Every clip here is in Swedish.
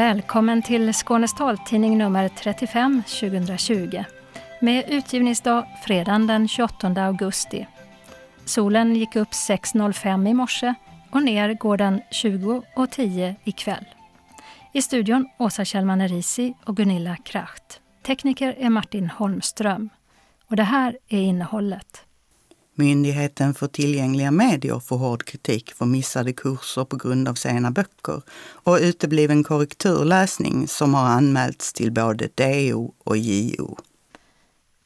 Välkommen till Skånes taltidning nummer 35 2020 med utgivningsdag fredagen den 28 augusti. Solen gick upp 6.05 i morse och ner går den 20.10 ikväll. I studion Åsa Kjellman Erisi och Gunilla Kracht. Tekniker är Martin Holmström. Och det här är innehållet. Myndigheten för tillgängliga medier får hård kritik för missade kurser på grund av sena böcker och utebliven korrekturläsning som har anmälts till både DO och JO.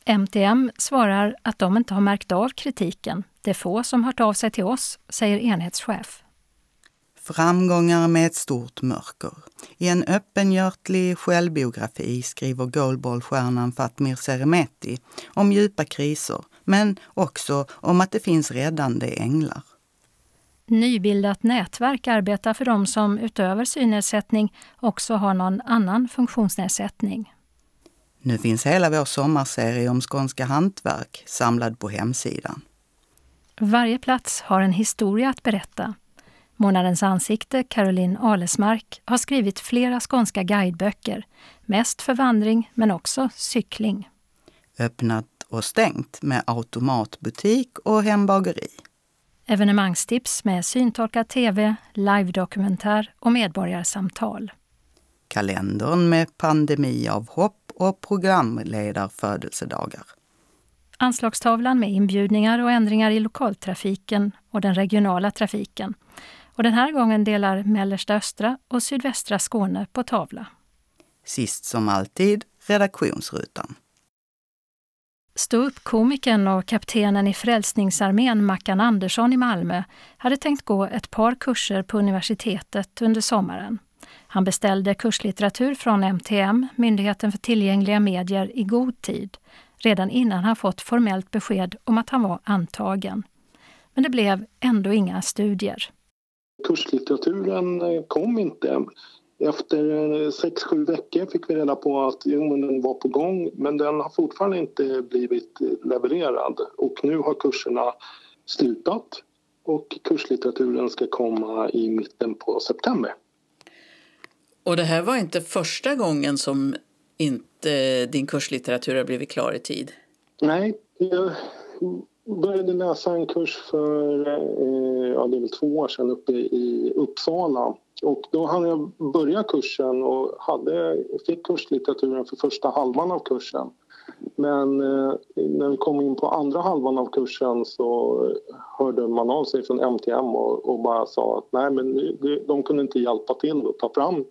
MTM svarar att de inte har märkt av kritiken. Det är få som hört av sig till oss, säger enhetschef. Framgångar med ett stort mörker. I en öppenhjärtlig självbiografi skriver goalballstjärnan Fatmir Seremeti om djupa kriser, men också om att det finns räddande änglar. Nybildat nätverk arbetar för dem som utöver synnedsättning också har någon annan funktionsnedsättning. Nu finns hela vår sommarserie om skånska hantverk samlad på hemsidan. Varje plats har en historia att berätta. Månadens ansikte, Caroline Alesmark, har skrivit flera skånska guideböcker. Mest för vandring, men också cykling. Öppnat och stängt med automatbutik och hembageri. Evenemangstips med syntolkad tv, live-dokumentär och medborgarsamtal. Kalendern med pandemiavhopp och programledarfödelsedagar. Anslagstavlan med inbjudningar och ändringar i lokaltrafiken och den regionala trafiken. Och den här gången delar mellersta östra och sydvästra Skåne på tavla. Sist som alltid redaktionsrutan. Ståuppkomikern och kaptenen i Frälsningsarmén Mackan Andersson i Malmö hade tänkt gå ett par kurser på universitetet under sommaren. Han beställde kurslitteratur från MTM, Myndigheten för tillgängliga medier, i god tid, redan innan han fått formellt besked om att han var antagen. Men det blev ändå inga studier. Kurslitteraturen eh, kom inte. Efter sex sju veckor fick vi reda på att jo, den var på gång men den har fortfarande inte blivit levererad. Och nu har kurserna slutat och kurslitteraturen ska komma i mitten på september. Och det här var inte första gången som inte din kurslitteratur har blivit klar i tid? Nej, jag började läsa en kurs för eh, ja, det är väl två år sedan uppe i Uppsala. Och då hann jag börja kursen och hade, fick kurslitteraturen för första halvan av kursen. Men eh, när vi kom in på andra halvan av kursen så hörde man av sig från MTM och, och bara sa att nej men de kunde inte hjälpa till att ta fram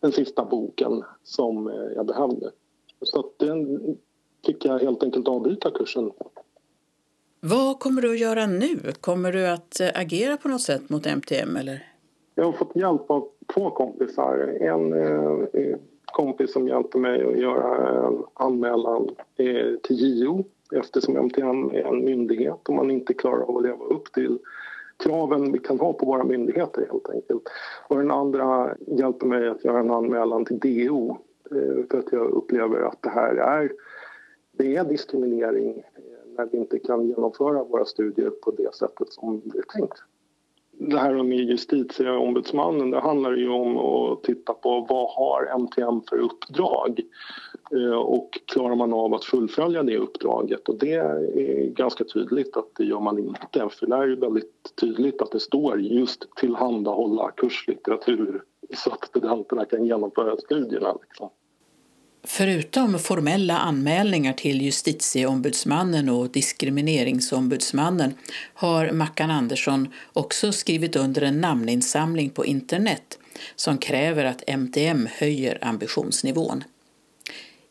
den sista boken som eh, jag behövde. Så att den fick jag helt enkelt avbryta kursen. Vad kommer du att göra nu? Kommer du att eh, agera på något sätt mot MTM? Eller? Jag har fått hjälp av två kompisar. En eh, eh, kompis som hjälper mig att göra en anmälan eh, till JO eftersom MTM är en myndighet och man inte klarar av att leva upp till kraven vi kan ha på våra myndigheter helt enkelt. Och den andra hjälper mig att göra en anmälan till DO eh, för att jag upplever att det här är, det är diskriminering när vi inte kan genomföra våra studier på det sättet som det är tänkt. Det här med justitieombudsmannen, det handlar ju om att titta på vad har MTM för uppdrag eh, och klarar man av att fullfölja det uppdraget? Och det är ganska tydligt att det gör man inte för det är ju väldigt tydligt att det står just tillhandahålla kurslitteratur så att studenterna kan genomföra studierna. Liksom. Förutom formella anmälningar till justitieombudsmannen och diskrimineringsombudsmannen har Mackan Andersson också skrivit under en namninsamling på internet som kräver att MTM höjer ambitionsnivån.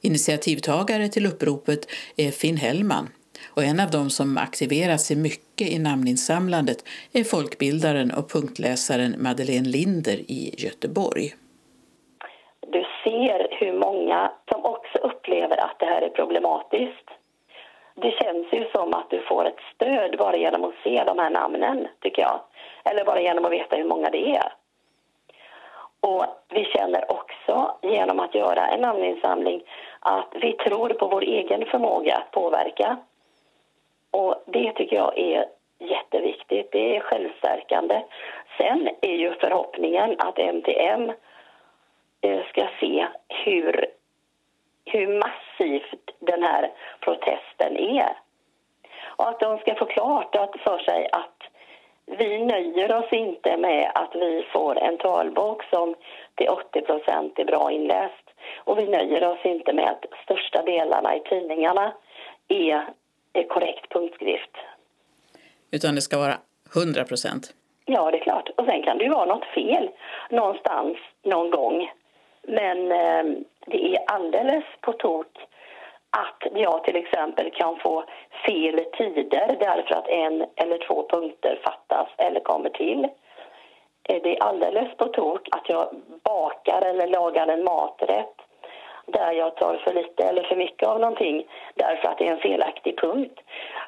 Initiativtagare till uppropet är Finn Hellman och en av dem som aktiverat sig mycket i namninsamlandet är folkbildaren och punktläsaren Madeleine Linder i Göteborg du ser många som också upplever att det här är problematiskt. Det känns ju som att du får ett stöd bara genom att se de här namnen, tycker jag. Eller bara genom att veta hur många det är. Och vi känner också genom att göra en namninsamling att vi tror på vår egen förmåga att påverka. Och det tycker jag är jätteviktigt. Det är självstärkande. Sen är ju förhoppningen att MTM eh, ska se hur, hur massivt den här protesten är. Och att de ska få klart för sig att vi nöjer oss inte med att vi får en talbok som till 80 procent är bra inläst. Och vi nöjer oss inte med att största delarna i tidningarna är, är korrekt punktskrift. Utan det ska vara 100 procent? Ja, det är klart. Och sen kan det ju vara något fel någonstans, någon gång. Men eh, det är alldeles på tok att jag till exempel kan få fel tider därför att en eller två punkter fattas eller kommer till. Eh, det är alldeles på tok att jag bakar eller lagar en maträtt där jag tar för lite eller för mycket av någonting därför att det är en felaktig punkt.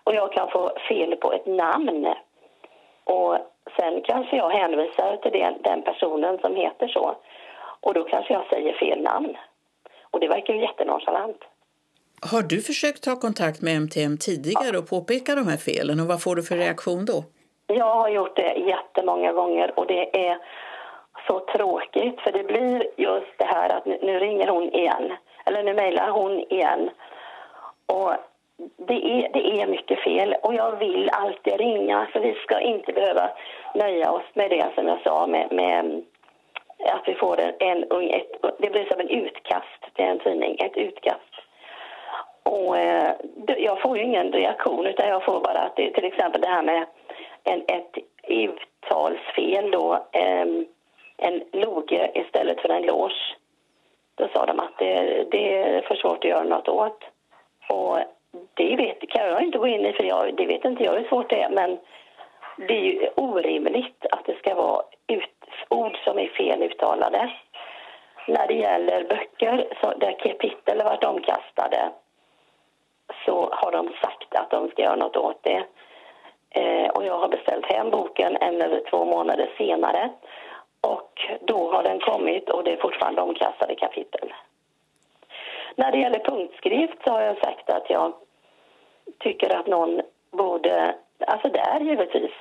Och jag kan få fel på ett namn. Och sen kanske jag hänvisar till den, den personen som heter så. Och då kanske jag säger fel namn. Och det verkar ju jättenonchalant. Har du försökt ta kontakt med MTM tidigare och påpeka de här felen och vad får du för reaktion då? Jag har gjort det jättemånga gånger och det är så tråkigt för det blir just det här att nu ringer hon igen eller nu mejlar hon igen. Och det är, det är mycket fel och jag vill alltid ringa för vi ska inte behöva nöja oss med det som jag sa med, med att vi får en, en ett, det blir som en utkast till en tidning, ett utkast. Och eh, jag får ju ingen reaktion utan jag får bara att det, till exempel det här med en, ett uttalsfel då, eh, en loge istället för en loge. Då sa de att det, det är för svårt att göra något åt. Och det vet, kan jag inte gå in i för jag, det vet inte jag hur svårt det är men det är ju orimligt att det ska vara ut, ord som är fel uttalade. När det gäller böcker så där kapitel har varit omkastade så har de sagt att de ska göra något åt det. Eh, och jag har beställt hem boken en eller två månader senare. Och då har den kommit och det är fortfarande omkastade kapitel. När det gäller punktskrift så har jag sagt att jag tycker att någon borde, alltså där givetvis,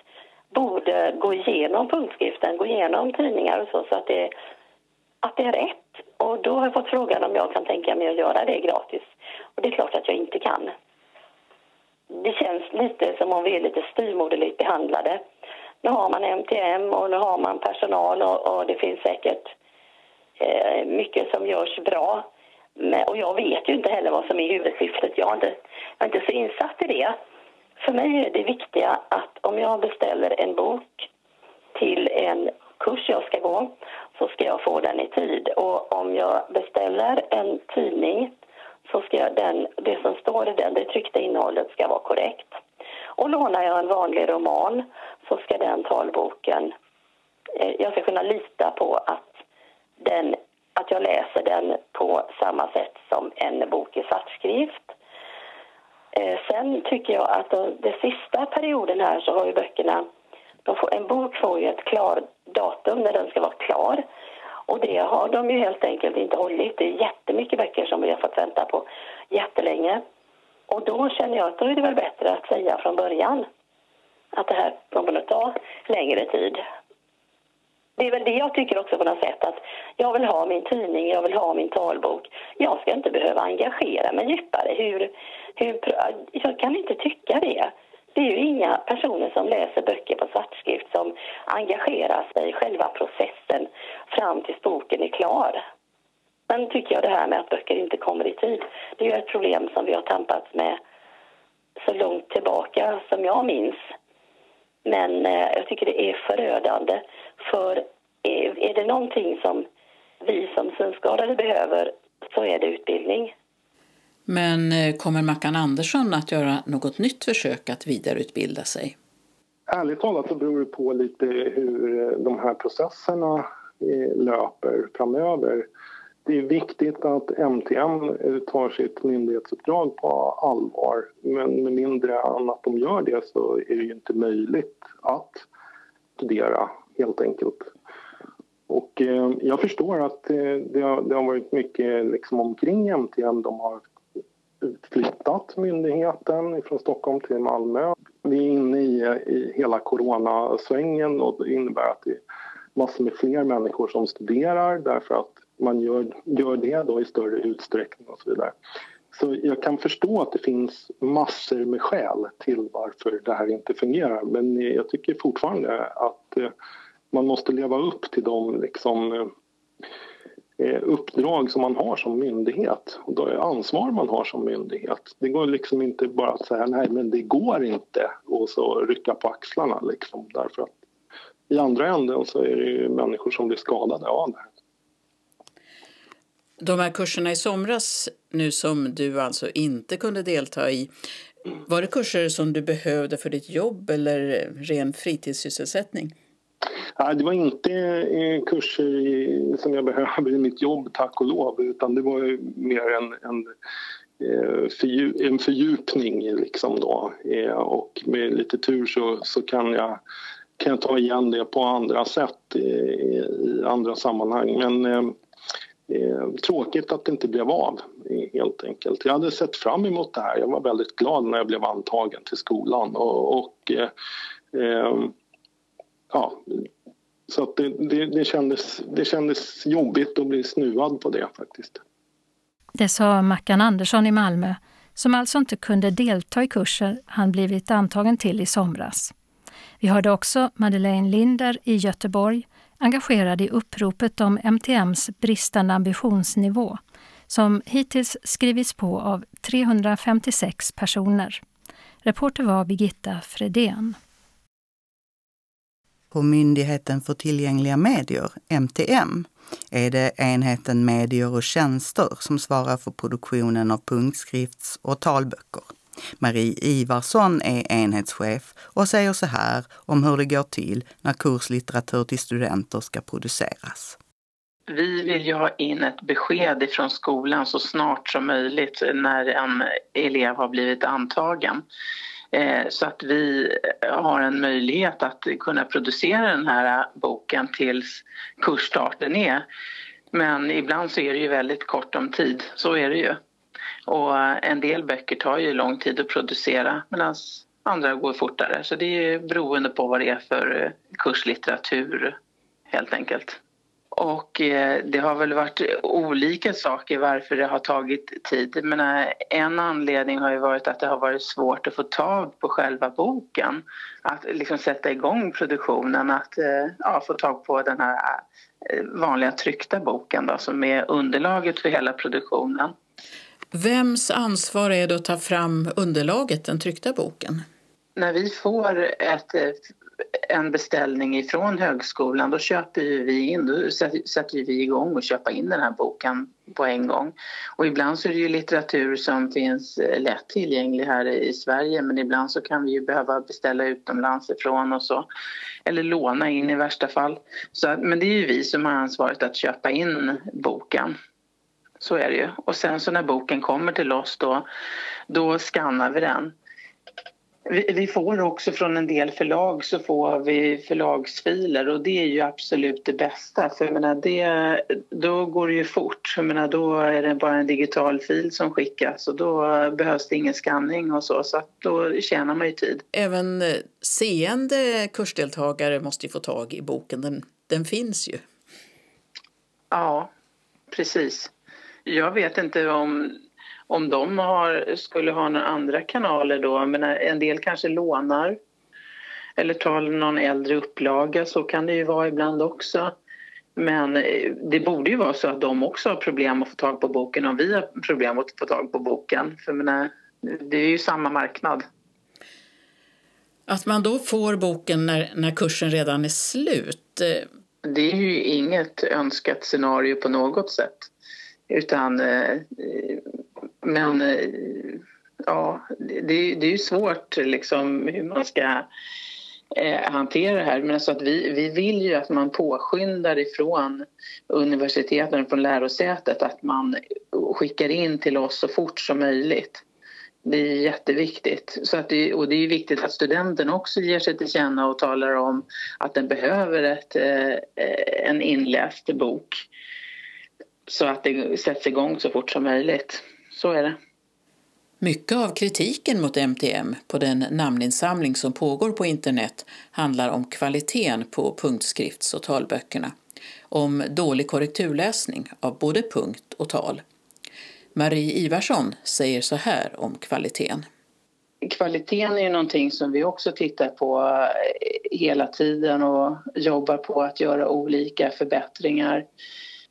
borde gå igenom punktskriften, gå igenom tidningar och så, så att det, att det är rätt. Och då har jag fått frågan om jag kan tänka mig att göra det gratis. Och det är klart att jag inte kan. Det känns lite som om vi är lite styrmoderligt behandlade. Nu har man MTM och nu har man personal och, och det finns säkert eh, mycket som görs bra. Men, och jag vet ju inte heller vad som är huvudsyftet. Jag är, inte, jag är inte så insatt i det. För mig är det viktiga att om jag beställer en bok till en kurs jag ska gå så ska jag få den i tid. Och om jag beställer en tidning så ska den, det som står i den, det tryckta innehållet ska vara korrekt. Och lånar jag en vanlig roman så ska den talboken, eh, jag ska kunna lita på att, den, att jag läser den på samma sätt som en bok i svartskrift. Eh, sen tycker jag att den sista perioden här så har ju böckerna, får, en bok får ju ett klar datum när den ska vara klar. Och det har de ju helt enkelt inte hållit. Det är jättemycket böcker som vi har fått vänta på jättelänge. Och då känner jag att då är det väl bättre att säga från början att det här kommer att ta längre tid. Det är väl det jag tycker också på något sätt att jag vill ha min tidning, jag vill ha min talbok. Jag ska inte behöva engagera mig djupare. Hur, hur, jag kan inte tycka det. Det är ju inga personer som läser böcker på svartskrift som engagerar sig i själva processen fram tills boken är klar. Sen tycker jag det här med att böcker inte kommer i tid, det är ju ett problem som vi har tampats med så långt tillbaka som jag minns. Men eh, jag tycker det är förödande. För är, är det någonting som vi som synskadade behöver så är det utbildning. Men eh, kommer Mackan Andersson att göra något nytt försök att vidareutbilda sig? Ärligt talat så beror det på lite hur eh, de här processerna eh, löper framöver. Det är viktigt att MTM tar sitt myndighetsuppdrag på allvar men med mindre än att de gör det så är det ju inte möjligt att studera, helt enkelt. Och eh, jag förstår att eh, det har, det har varit mycket liksom omkring MTM. De har flyttat myndigheten från Stockholm till Malmö. Vi är inne i, i hela coronasvängen och det innebär att det är massor med fler människor som studerar därför att man gör, gör det då i större utsträckning och så vidare. Så jag kan förstå att det finns massor med skäl till varför det här inte fungerar men jag tycker fortfarande att eh, man måste leva upp till de liksom, eh, eh, uppdrag som man har som myndighet och det ansvar man har som myndighet. Det går liksom inte bara att säga nej men det går inte och så rycka på axlarna liksom därför att i andra änden så är det ju människor som blir skadade av det här. De här kurserna i somras nu som du alltså inte kunde delta i, var det kurser som du behövde för ditt jobb eller ren fritidssysselsättning? Nej, det var inte eh, kurser som jag behöver i mitt jobb, tack och lov utan det var mer en, en, eh, en fördjupning liksom då. Eh, och med lite tur så, så kan, jag, kan jag ta igen det på andra sätt i, i andra sammanhang. Men Eh, tråkigt att det inte blev av, helt enkelt. Jag hade sett fram emot det här. Jag var väldigt glad när jag blev antagen till skolan. Och, och eh, eh ja, så att det, det, det, kändes, det kändes jobbigt att bli snuvad på det faktiskt. Det sa Mackan Andersson i Malmö, som alltså inte kunde delta i kurser han blivit antagen till i somras. Vi hörde också Madeleine Linder i Göteborg engagerad i uppropet om MTMs bristande ambitionsnivå som hittills skrivits på av 356 personer. Reporter var Birgitta Fredén. På Myndigheten för tillgängliga medier, MTM, är det enheten medier och tjänster som svarar för produktionen av punktskrifts och talböcker. Marie Ivarsson är enhetschef och säger så här om hur det går till när kurslitteratur till studenter ska produceras. Vi vill ju ha in ett besked från skolan så snart som möjligt när en elev har blivit antagen eh, så att vi har en möjlighet att kunna producera den här boken tills kursstarten är. Men ibland så är det ju väldigt kort om tid, så är det ju. Och en del böcker tar ju lång tid att producera medan andra går fortare. Så det är beroende på vad det är för eh, kurslitteratur helt enkelt. Och eh, det har väl varit olika saker varför det har tagit tid. Men en anledning har ju varit att det har varit svårt att få tag på själva boken. Att liksom sätta igång produktionen, att eh, ja, få tag på den här vanliga tryckta boken då, som är underlaget för hela produktionen. Vems ansvar är det att ta fram underlaget, den tryckta boken? När vi får ett, en beställning ifrån högskolan då köper vi in, då sätter vi igång och köpa in den här boken på en gång. Och ibland så är det ju litteratur som finns eh, lätt tillgänglig här i Sverige men ibland så kan vi ju behöva beställa utomlands ifrån och så. Eller låna in i värsta fall. Så, men det är ju vi som har ansvaret att köpa in boken. Så är det ju. Och sen så när boken kommer till oss då, då skannar vi den. Vi, vi, får också från en del förlag så får vi förlagsfiler och det är ju absolut det bästa för jag menar, det, då går det ju fort. Jag menar, då är det bara en digital fil som skickas och då behövs det ingen skanning och så så att då tjänar man ju tid. Även eh, seende kursdeltagare måste ju få tag i boken, den, den finns ju. Ja, precis. Jag vet inte om, om de har, skulle ha några andra kanaler då. Men en del kanske lånar eller tar någon äldre upplaga. Så kan det ju vara ibland också. Men eh, det borde ju vara så att de också har problem att få tag på boken om vi har problem att få tag på boken. För menar, det är ju samma marknad. Att man då får boken när, när kursen redan är slut? Eh, det är ju inget önskat scenario på något sätt. Utan, eh, men eh, ja, det, det är ju svårt liksom hur man ska eh, hantera det här. Men alltså att vi, vi vill ju att man påskyndar ifrån universiteten, från lärosätet att man skickar in till oss så fort som möjligt. Det är jätteviktigt. Så att det, och det är viktigt att studenten också ger sig till känna och talar om att den behöver ett, en inläst bok så att det sätts igång så fort som möjligt. Så är det. Mycket av kritiken mot MTM på den namninsamling som pågår på internet handlar om kvaliteten på punktskrifts och talböckerna. om dålig korrekturläsning av både punkt och tal. Marie Ivarsson säger så här om kvaliteten. Kvaliteten är ju någonting som vi också tittar på eh, hela tiden och jobbar på att göra olika förbättringar.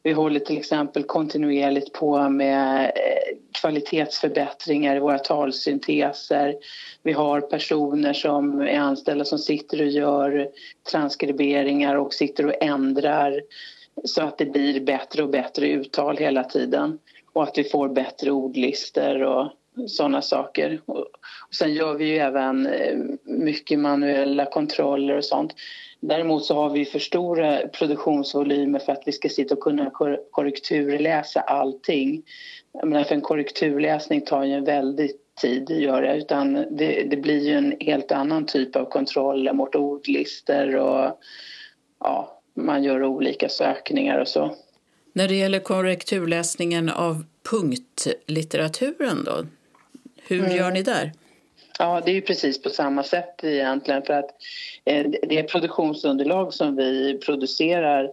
Vi håller till exempel kontinuerligt på med eh, kvalitetsförbättringar i våra talsynteser. Vi har personer som är anställda som sitter och gör transkriberingar och sitter och ändrar så att det blir bättre och bättre uttal hela tiden och att vi får bättre ordlistor. och sådana saker. Och sen gör vi ju även eh, mycket manuella kontroller och sånt. Däremot så har vi för stora produktionsvolymer för att vi ska sitta och kunna korrekturläsa allting. Jag menar, för en korrekturläsning tar ju en väldigt tid, det gör det. Utan det, det blir ju en helt annan typ av kontroller mot ordlistor och ja, man gör olika sökningar och så. När det gäller korrekturläsningen av punktlitteraturen då, hur mm. gör ni där? Ja, det är ju precis på samma sätt egentligen för att eh, det produktionsunderlag som vi producerar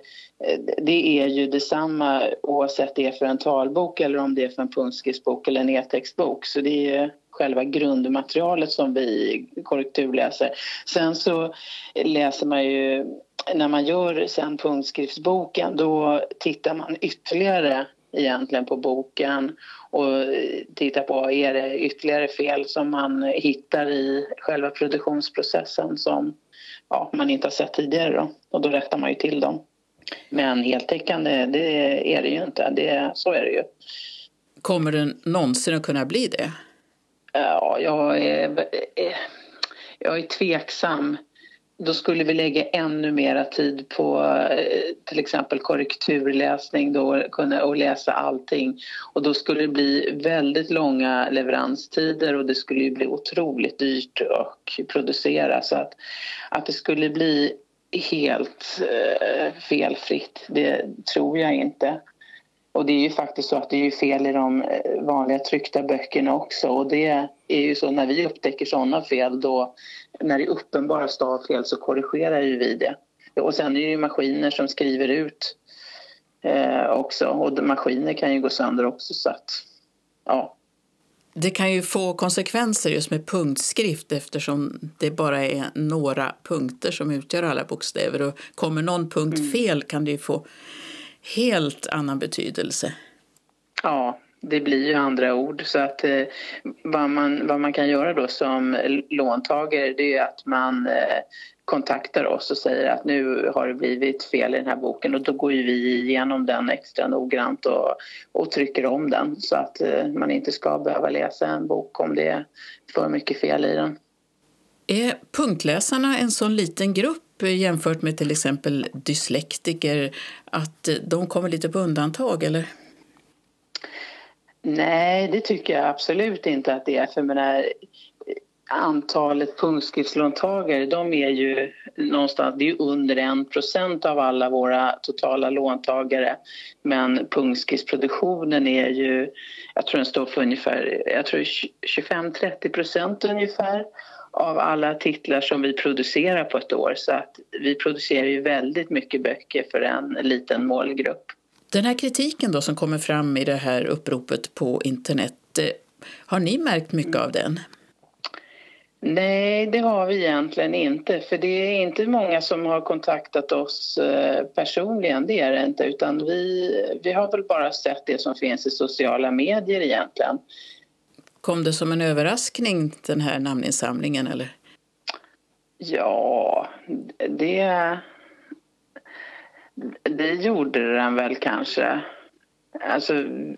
eh, det är ju detsamma oavsett det är för en talbok eller om det är för en punktskriftsbok eller en e-textbok. Så det är själva grundmaterialet som vi korrekturläser. Sen så läser man ju, när man gör sen punktskriftsboken då tittar man ytterligare egentligen på boken och tittar på är det ytterligare fel som man hittar i själva produktionsprocessen som ja, man inte har sett tidigare då. och då rättar man ju till dem. Men heltäckande det är det ju inte, det, så är det ju. Kommer det någonsin att kunna bli det? Ja, jag är, jag är tveksam då skulle vi lägga ännu mera tid på eh, till exempel korrekturläsning då, kunna, och läsa allting. Och då skulle det bli väldigt långa leveranstider och det skulle bli otroligt dyrt att producera. Så att, att det skulle bli helt eh, felfritt, det tror jag inte. Och det är ju faktiskt så att det är fel i de eh, vanliga tryckta böckerna också och det är ju så när vi upptäcker sådana fel då när det är uppenbara stavfel så korrigerar ju vi det. Och sen är det ju maskiner som skriver ut eh, också och maskiner kan ju gå sönder också så att ja. Det kan ju få konsekvenser just med punktskrift eftersom det bara är några punkter som utgör alla bokstäver och kommer någon punkt mm. fel kan det ju få helt annan betydelse. Ja, det blir ju andra ord. Så att eh, vad, man, vad man kan göra då som låntagare det är att man eh, kontaktar oss och säger att nu har det blivit fel i den här boken och då går ju vi igenom den extra noggrant och, och trycker om den så att eh, man inte ska behöva läsa en bok om det är för mycket fel i den. Är punktläsarna en sån liten grupp jämfört med till exempel dyslektiker att de kommer lite på undantag, eller? Nej, det tycker jag absolut inte att det är. För menar, antalet punktskriftslåntagare de är ju någonstans, det är under en procent av alla våra totala låntagare. Men punktskriftsproduktionen är ju, jag tror den står för ungefär 25-30 procent ungefär av alla titlar som vi producerar på ett år. Så att vi producerar ju väldigt mycket böcker för en liten målgrupp. Den här kritiken då som kommer fram i det här uppropet på internet, eh, har ni märkt mycket av den? Nej, det har vi egentligen inte. För det är inte många som har kontaktat oss eh, personligen, det är det inte. Utan vi, vi har väl bara sett det som finns i sociala medier egentligen. Kom det som en överraskning, den här namninsamlingen? Eller? Ja, det, det gjorde den väl kanske. Alltså,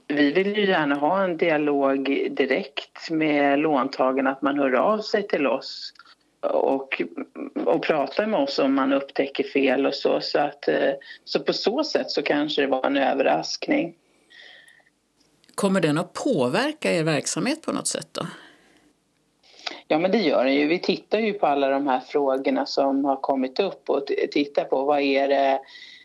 vi vill ju gärna ha en dialog direkt med låntagarna, att man hör av sig till oss och, och pratar med oss om man upptäcker fel och så. Så, att, eh, så på så sätt så kanske det var en överraskning. Kommer den att påverka er verksamhet på något sätt då? Ja, men det gör den ju. Vi tittar ju på alla de här frågorna som har kommit upp och tittar på vad är det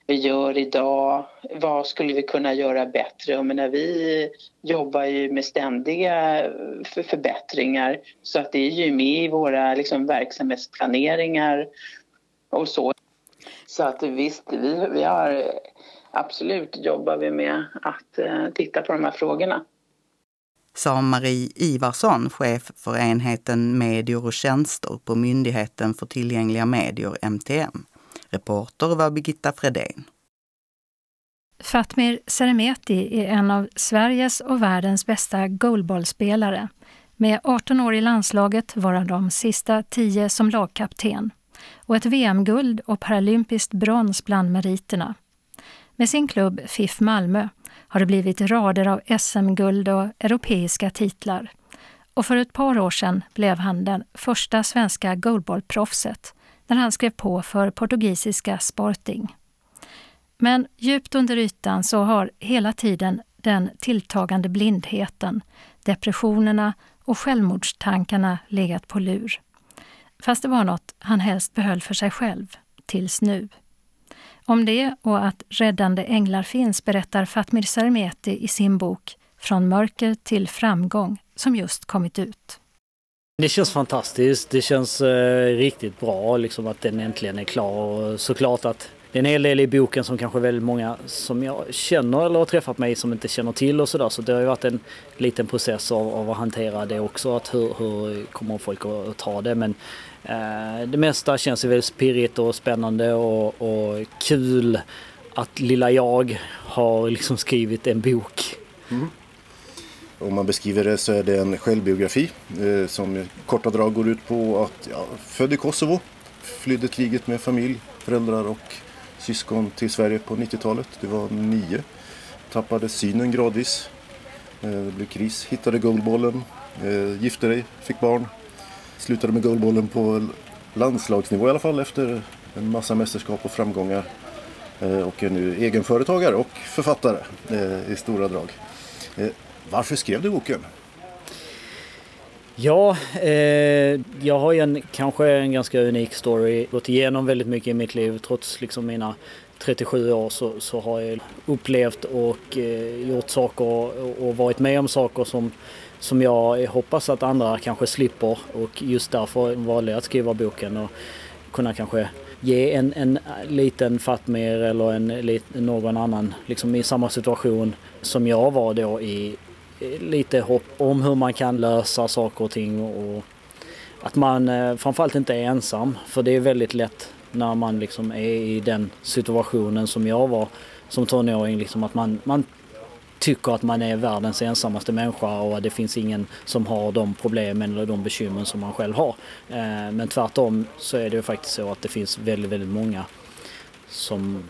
vi gör idag? Vad skulle vi kunna göra bättre? Jag menar, vi jobbar ju med ständiga eh, förbättringar så att det är ju med i våra liksom, verksamhetsplaneringar och så. Så att visst, vi, vi har absolut jobbar vi med att eh, titta på de här frågorna. Sa Marie Ivarsson, chef för enheten medier och tjänster på Myndigheten för tillgängliga medier, MTM. Reporter var Birgitta Fredén. Fatmir Seremeti är en av Sveriges och världens bästa goalballspelare med 18 år i landslaget, varav de sista 10 som lagkapten och ett VM-guld och paralympiskt brons bland meriterna. Med sin klubb FIF Malmö har det blivit rader av SM-guld och europeiska titlar. Och för ett par år sedan blev han den första svenska goalballproffset när han skrev på för portugisiska Sporting. Men djupt under ytan så har hela tiden den tilltagande blindheten, depressionerna och självmordstankarna legat på lur. Fast det var något han helst behöll för sig själv, tills nu. Om det och att räddande änglar finns berättar Fatmir Sermeti i sin bok Från mörker till framgång som just kommit ut. Det känns fantastiskt. Det känns eh, riktigt bra liksom att den äntligen är klar. Och såklart att det är en hel del i boken som kanske väldigt många som jag känner eller har träffat mig som inte känner till och sådär. Så det har ju varit en liten process av, av att hantera det också. Att hur, hur kommer folk att ta det? Men Eh, det mesta känns ju väldigt pirrigt och spännande och, och kul att lilla jag har liksom skrivit en bok. Mm. Om man beskriver det så är det en självbiografi eh, som i korta drag går ut på att ja, född i Kosovo, flydde kriget med familj, föräldrar och syskon till Sverige på 90-talet. Det var nio. Tappade synen gradvis. Eh, det blev kris. Hittade goalbollen. Eh, gifte dig, fick barn. Slutade med goalbollen på landslagsnivå i alla fall efter en massa mästerskap och framgångar. Eh, och är nu egenföretagare och författare eh, i stora drag. Eh, varför skrev du boken? Ja, eh, jag har ju en, kanske en ganska unik story. Gått igenom väldigt mycket i mitt liv. Trots liksom mina 37 år så, så har jag upplevt och eh, gjort saker och, och varit med om saker som, som jag hoppas att andra kanske slipper. Och just därför valde jag att skriva boken och kunna kanske ge en, en liten Fatmir eller en, någon annan liksom i samma situation som jag var då i lite hopp om hur man kan lösa saker och ting och att man eh, framförallt inte är ensam. För det är väldigt lätt när man liksom är i den situationen som jag var som tonåring. Liksom att man, man tycker att man är världens ensammaste människa och det finns ingen som har de problemen eller de bekymren som man själv har. Eh, men tvärtom så är det ju faktiskt så att det finns väldigt, väldigt många som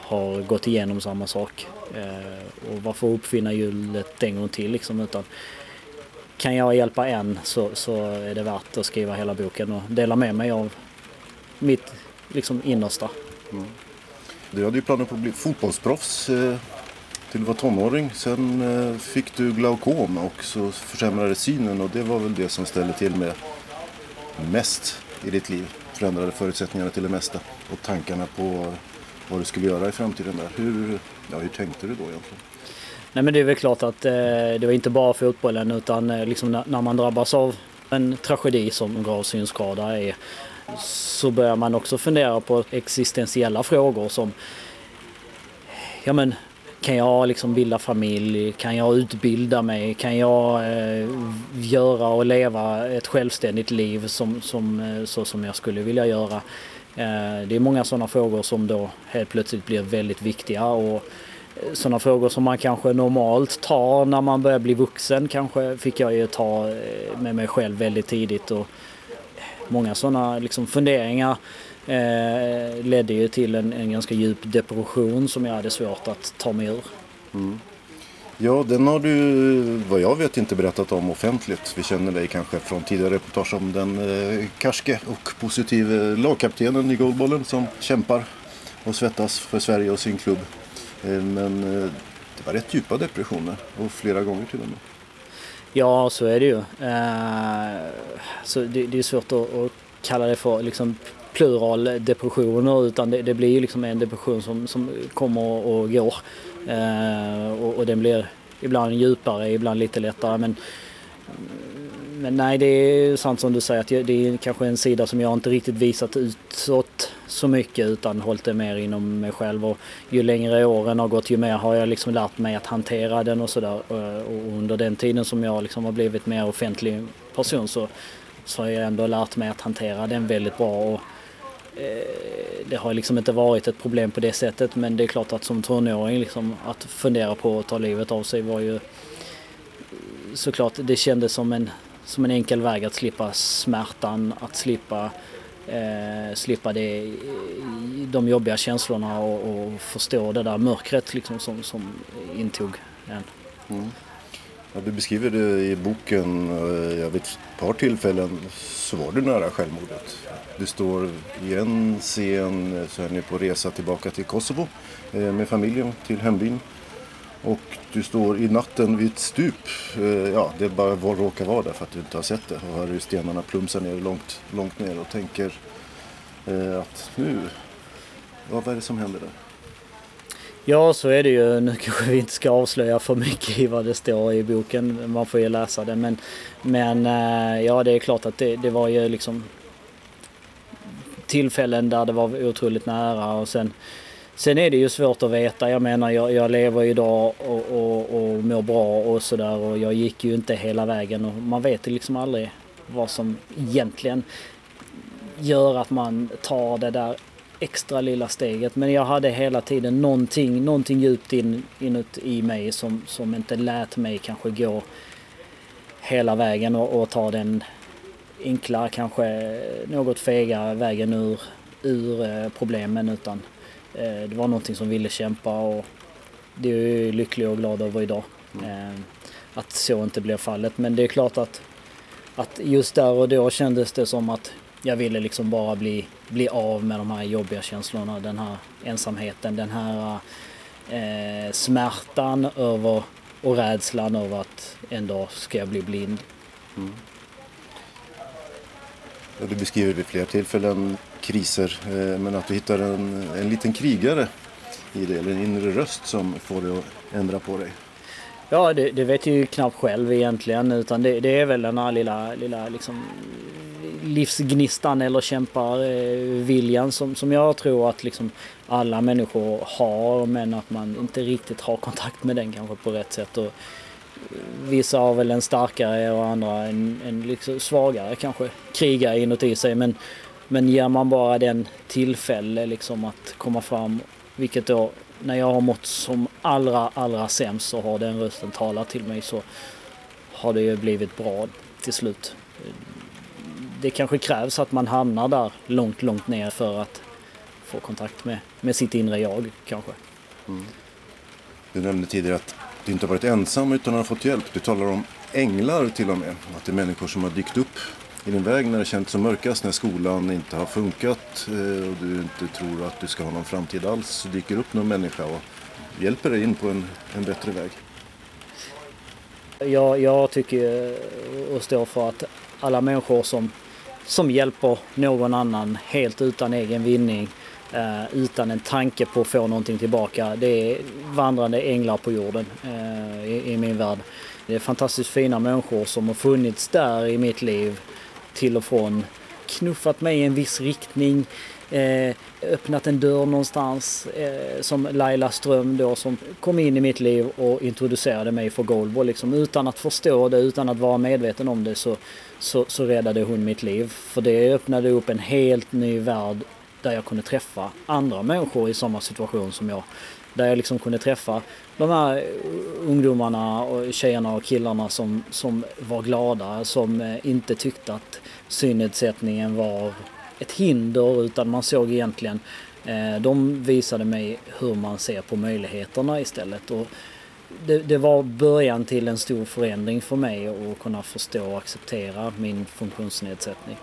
har gått igenom samma sak. Eh, och varför uppfinna hjulet en gång till liksom utan kan jag hjälpa en så, så är det värt att skriva hela boken och dela med mig av mitt liksom innersta. Mm. Du hade ju planer på att bli fotbollsproffs eh, till du var tonåring. Sen eh, fick du glaukom och så försämrades synen och det var väl det som ställde till med mest i ditt liv. Förändrade förutsättningarna till det mesta och tankarna på vad du skulle göra i framtiden där. Hur, ja, hur tänkte du då egentligen? Nej men det är väl klart att eh, det var inte bara fotbollen utan eh, liksom när, när, man drabbas av en tragedi som grav synskada är så börjar man också fundera på existentiella frågor som ja men kan jag liksom bilda familj? Kan jag utbilda mig? Kan jag eh, göra och leva ett självständigt liv som, som, eh, så som jag skulle vilja göra? Eh, det är många sådana frågor som då helt plötsligt blir väldigt viktiga och eh, sådana frågor som man kanske normalt tar när man börjar bli vuxen kanske fick jag ju ta eh, med mig själv väldigt tidigt och många sådana liksom funderingar eh, ledde ju till en, en ganska djup depression som jag hade svårt att ta mig ur. Mm. Ja, den har du vad jag vet inte berättat om offentligt. Vi känner dig kanske från tidigare reportage om den eh, karske och positive lagkaptenen i Goalbollen som kämpar och svettas för Sverige och sin klubb. Eh, men eh, det var rätt djupa depressioner och flera gånger till och med. Ja, så är det ju. Eh, så det, det, är svårt att, att, kalla det för liksom plural depressioner utan det, det blir ju liksom en depression som, som kommer och går. Eh, och, och, den blir ibland djupare, ibland lite lättare. Men, men nej, det är sant som du säger att det är kanske en sida som jag inte riktigt visat utåt så mycket utan hållit det mer inom mig själv. Och ju längre åren har gått ju mer har jag liksom lärt mig att hantera den och sådär. Eh, och under den tiden som jag liksom har blivit mer offentlig person så, så har jag ändå lärt mig att hantera den väldigt bra. Och, Eh, det har liksom inte varit ett problem på det sättet men det är klart att som tonåring liksom, att fundera på att ta livet av sig var ju såklart det kändes som en, som en enkel väg att slippa smärtan, att slippa eh, slippa det, de jobbiga känslorna och, och, förstå det där mörkret liksom som, som intog en. Mm. Ja, du beskriver det i boken, eh, jag vid ett par tillfällen så var du nära självmordet. Du står i en scen så är ni på resa tillbaka till Kosovo eh, med familjen till hembyn. Och du står i natten vid ett stup. Eh, ja, det är bara var råkar vara där för att du inte har sett det. Och hör hur stenarna plumsar ner långt, långt ner och tänker eh, att nu, vad är det som händer där? Ja, så är det ju. Nu kanske vi inte ska avslöja för mycket i vad det står i boken. Man får ju läsa det. Men, men eh, ja, det är klart att det, det var ju liksom tillfällen där det var otroligt nära och sen Sen är det ju svårt att veta. Jag menar jag, jag lever idag och, och, och mår bra och sådär och jag gick ju inte hela vägen och man vet ju liksom aldrig vad som egentligen gör att man tar det där extra lilla steget. Men jag hade hela tiden någonting, någonting djupt in, inuti mig som, som inte lät mig kanske gå hela vägen och, och ta den enkla, kanske något fega vägen ur, ur eh, problemen utan Eh, det var någonting som ville kämpa och det är jag lycklig och glad över idag. Mm. Att så inte blev fallet. Men det är klart att, att just där och då kändes det som att jag ville liksom bara bli, bli av med de här jobbiga känslorna. Den här ensamheten, den här eh, smärtan över och rädslan över att en dag ska jag bli blind. Mm. Du beskriver vid flera tillfällen kriser eh, men att du hittar en, en liten krigare i det, eller en inre röst som får dig att ändra på dig. Ja, det, det vet jag ju knappt själv egentligen utan det, det är väl den här lilla, lilla liksom livsgnistan eller kämparviljan som, som jag tror att liksom alla människor har men att man inte riktigt har kontakt med den kanske på rätt sätt. Och vissa har väl en starkare och andra en, en liksom svagare kanske krigare inuti sig men men ger man bara den tillfälle liksom att komma fram, vilket då när jag har mått som allra, allra sämst så har den rösten talat till mig så har det ju blivit bra till slut. Det kanske krävs att man hamnar där långt, långt ner för att få kontakt med, med sitt inre jag kanske. Mm. Du nämnde tidigare att du inte har varit ensam utan har fått hjälp. Du talar om änglar till och med. Att det är människor som har dykt upp i din väg när det känns som mörkast, när skolan inte har funkat eh, och du inte tror att du ska ha någon framtid alls, så dyker upp någon människa och hjälper dig in på en, en bättre väg. Jag, jag tycker och står för att alla människor som, som hjälper någon annan helt utan egen vinning, eh, utan en tanke på att få någonting tillbaka, det är vandrande änglar på jorden eh, i, i min värld. Det är fantastiskt fina människor som har funnits där i mitt liv till och från knuffat mig i en viss riktning, eh, öppnat en dörr någonstans eh, som Laila Ström då som kom in i mitt liv och introducerade mig för goalball liksom utan att förstå det, utan att vara medveten om det så, så, så räddade hon mitt liv. För det öppnade upp en helt ny värld där jag kunde träffa andra människor i samma situation som jag. Där jag liksom kunde träffa de här eh, ungdomarna och tjejerna och killarna som, som var glada, som eh, inte tyckte att synnedsättningen var ett hinder utan man såg egentligen eh, de visade mig hur man ser på möjligheterna istället. Och det, det, var början till en stor förändring för mig att kunna förstå och acceptera min funktionsnedsättning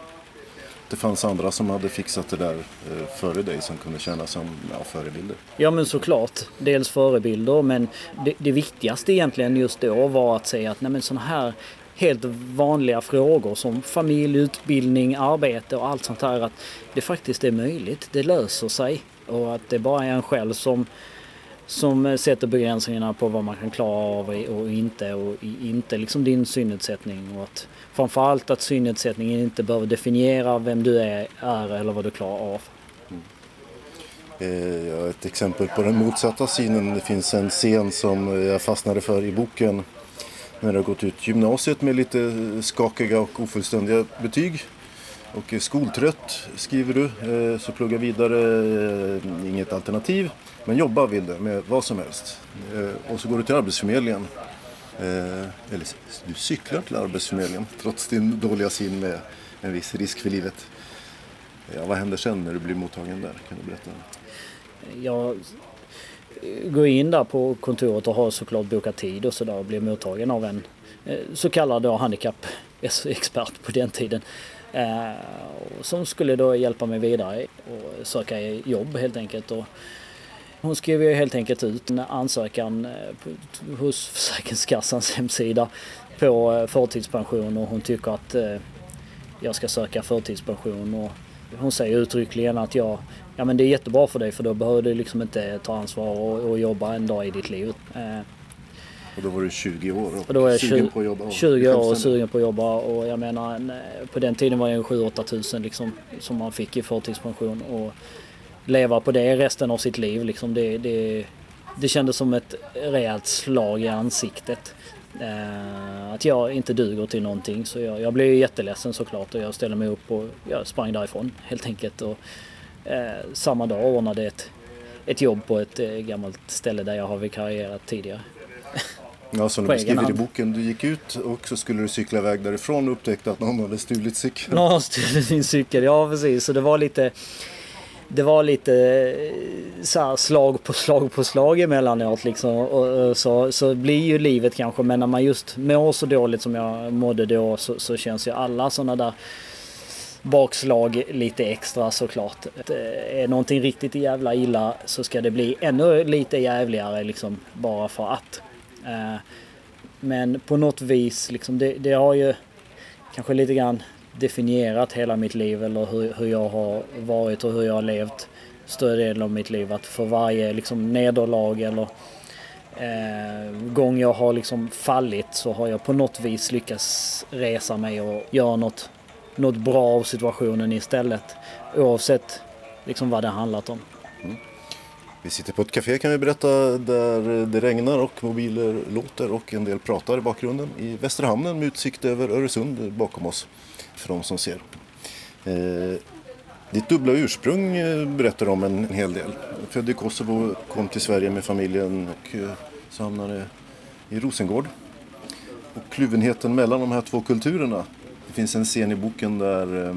det fanns andra som hade fixat det där eh, före dig som kunde tjäna som ja, förebilder? Ja men såklart. Dels förebilder men det, det viktigaste egentligen just då var att säga att nej men sådana här helt vanliga frågor som familj, utbildning, arbete och allt sånt här att det faktiskt är möjligt. Det löser sig och att det bara är en själv som som eh, sätter begränsningarna på vad man kan klara av och inte och inte liksom din synnedsättning och att framförallt att synnedsättningen inte behöver definiera vem du är, är eller vad du klarar av. Mm. Eh, ett exempel på den motsatta synen, det finns en scen som jag fastnade för i boken när du har gått ut gymnasiet med lite skakiga och ofullständiga betyg. Och är skoltrött skriver du, eh, så plugga vidare, eh, inget alternativ. Men jobba vill du med vad som helst. Och så går du till Arbetsförmedlingen. Eh, eller du cyklar till Arbetsförmedlingen trots din dåliga syn med en viss risk för livet. Ja, vad händer sen när du blir mottagen där? Kan du berätta? Jag går in där på kontoret och har såklart bokat tid och sådär och blir mottagen av en eh, så kallad då handikappexpert på den tiden. Eh, som skulle då hjälpa mig vidare och söka jobb helt enkelt. Och hon skrev ju helt enkelt ut en ansökan eh, hos Försäkringskassans hemsida på förtidspension och hon tycker att jag ska söka förtidspension och hon säger uttryckligen att jag, ja men det är jättebra för dig för då behöver du liksom inte ta ansvar och, och jobba en dag i ditt liv. Eh, och då var du 20 år och, och då är sugen 20, på att jobba? 20 år och sugen på att jobba och jag menar på den tiden var det 7-8 tusen liksom som man fick i förtidspension och leva på det resten av sitt liv liksom det, det, det kändes som ett rejält slag i ansiktet. Eh, att jag inte duger till någonting så jag, jag blev jätteledsen såklart och jag ställde mig upp och jag sprang därifrån helt enkelt. Och, eh, samma dag ordnade ett, ett jobb på ett eh, gammalt ställe där jag har vikarierat tidigare. Ja, som du beskriver i boken, du gick ut och så skulle du cykla iväg därifrån och upptäckte att någon hade stulit cykeln. Någon hade stulit din cykel, ja precis. Så det var lite det var lite eh, så slag på slag på slag emellanåt liksom. Och, och, så, så blir ju livet kanske, men när man just mår så dåligt som jag mådde då så, så känns ju alla sådana där bakslag lite extra såklart. Eh, är någonting riktigt jävla illa så ska det bli ännu lite jävligare liksom bara för att. Eh, men på något vis liksom det, det har ju kanske lite grann definierat hela mitt liv eller hur, hur jag har varit och hur jag har levt större delen av mitt liv. Att för varje liksom, nederlag eller eh, gång jag har liksom fallit så har jag på något vis lyckats resa mig och göra något, något bra av situationen istället. Oavsett liksom vad det handlat om. Mm. Vi sitter på ett café kan vi berätta där det regnar och mobiler låter och en del pratar i bakgrunden i Västra hamnen med utsikt över Öresund bakom oss för de som ser. Eh, ditt dubbla ursprung eh, berättar om en, en hel del. Född i Kosovo, kom till Sverige med familjen och eh, så hamnade i Rosengård. Och kluvenheten mellan de här två kulturerna. Det finns en scen i boken där, eh,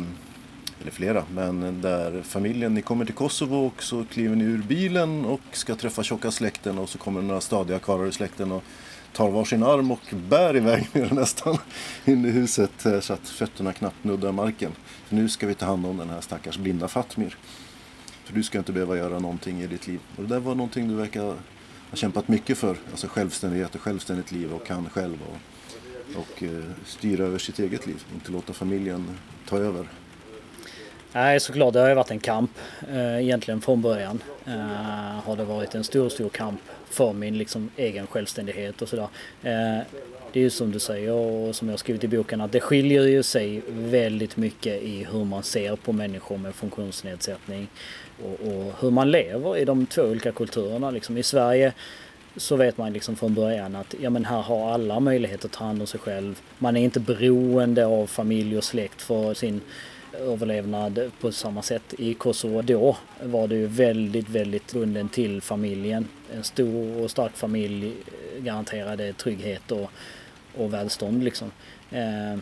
eller flera, men där familjen, ni kommer till Kosovo och så kliver ni ur bilen och ska träffa tjocka släkten och så kommer några stadiga karlar i släkten och tar varsin arm och bär iväg med den nästan in i huset eh, så att fötterna knappt nuddar marken. För nu ska vi ta hand om den här stackars blinda Fatmir. För du ska inte behöva göra någonting i ditt liv. Och det där var någonting du verkar ha kämpat mycket för. Alltså självständighet och självständigt liv och kan själv. Och, och eh, styra över sitt eget liv. Inte låta familjen ta över. Nej, såklart. Det har ju varit en kamp eh, egentligen från början. Har det varit en stor, stor kamp för min liksom, egen självständighet och sådär. Eh, det är ju som du säger och som jag skrivit i boken att det skiljer ju sig väldigt mycket i hur man ser på människor med funktionsnedsättning och, och hur man lever i de två olika kulturerna. Liksom, I Sverige så vet man liksom från början att ja, men här har alla möjlighet att ta hand om sig själv. Man är inte beroende av familj och släkt för sin överlevnad på samma sätt. I Kosovo då var det ju väldigt, väldigt bunden till familjen. En stor och stark familj eh, garanterade trygghet och, och välstånd liksom. Eh,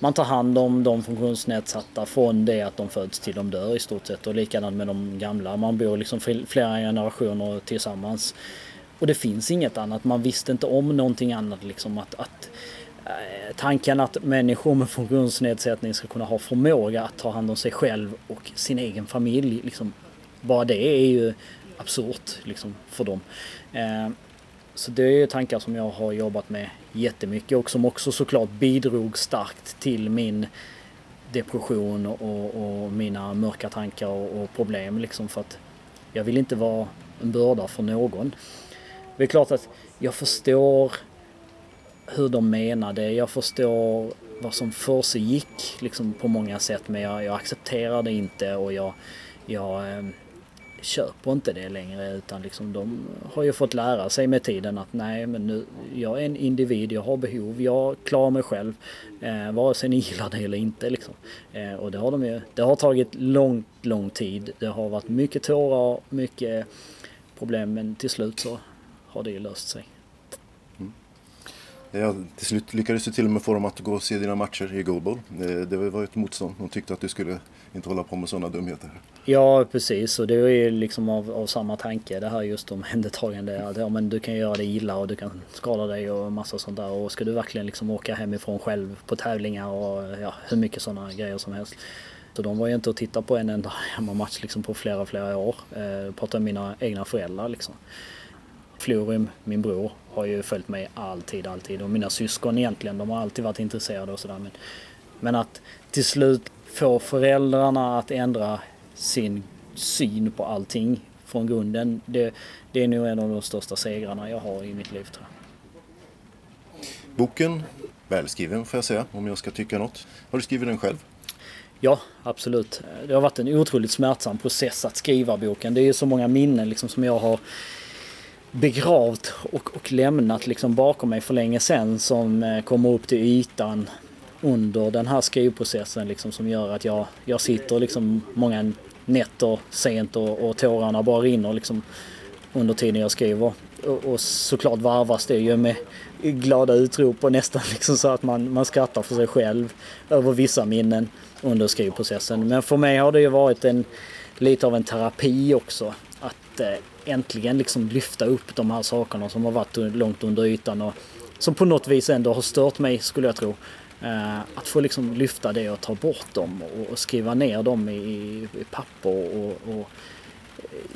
man tar hand om de funktionsnedsatta från det att de föds till de dör i stort sett och likadant med de gamla. Man bor liksom flera generationer tillsammans. Och det finns inget annat, man visste inte om någonting annat liksom att, att eh, tanken att människor med funktionsnedsättning ska kunna ha förmåga att ta hand om sig själv och sin egen familj. Liksom, bara det är ju absurt liksom, för dem. Eh, så det är ju tankar som jag har jobbat med jättemycket och som också såklart bidrog starkt till min depression och, och mina mörka tankar och, och, problem. Liksom för att jag vill inte vara en börda för någon. Det är klart att jag förstår hur de menade. Jag förstår vad som för sig gick liksom på många sätt men jag, jag accepterar det inte och jag, jag, eh, köper inte det längre utan liksom de har ju fått lära sig med tiden att nej men nu, jag är en individ, jag har behov, jag klarar mig själv. Eh, vare sig ni gillar det eller inte liksom. Eh, och det har de ju, det har tagit lång, lång tid. Det har varit mycket tårar, mycket problem men till slut så har det ju löst sig. Ja, till slut lyckades du till och med få dem att gå och se dina matcher i Goalball. Det var ett motstånd. De tyckte att du skulle inte hålla på med sådana dumheter. Ja, precis. Och det är ju liksom av, av samma tanke. Det här just omhändertagande. Att ja, men du kan göra dig illa och du kan skada dig och massa sånt där. Och ska du verkligen liksom åka hemifrån själv på tävlingar och ja, hur mycket sådana grejer som helst. Så de var ju inte att titta på en enda hemmamatch liksom på flera, flera år. Eh, pratar om mina egna föräldrar liksom. Florim, min bror, har ju följt mig alltid, alltid. Och mina syskon egentligen, de har alltid varit intresserade och sådär. Men, men att till slut få föräldrarna att ändra sin syn på allting från grunden. Det, det är nog en av de största segrarna jag har i mitt liv tror jag. Boken, välskriven får jag säga om jag ska tycka något. Har du skrivit den själv? Ja, absolut. Det har varit en otroligt smärtsam process att skriva boken. Det är ju så många minnen liksom som jag har begravt och, och lämnat liksom bakom mig för länge sedan som eh, kommer upp till ytan under den här skrivprocessen liksom som gör att jag, jag sitter liksom många nätter sent och, och tårarna bara rinner liksom under tiden jag skriver. Och, och såklart varvas det ju med glada utrop och nästan liksom så att man, man skrattar för sig själv över vissa minnen under skrivprocessen. Men för mig har det ju varit en, lite av en terapi också. Att eh, äntligen liksom lyfta upp de här sakerna som har varit långt under ytan och som på något vis ändå har stört mig skulle jag tro. Eh, att få liksom lyfta det och ta bort dem och, skriva ner dem i, papper och, och,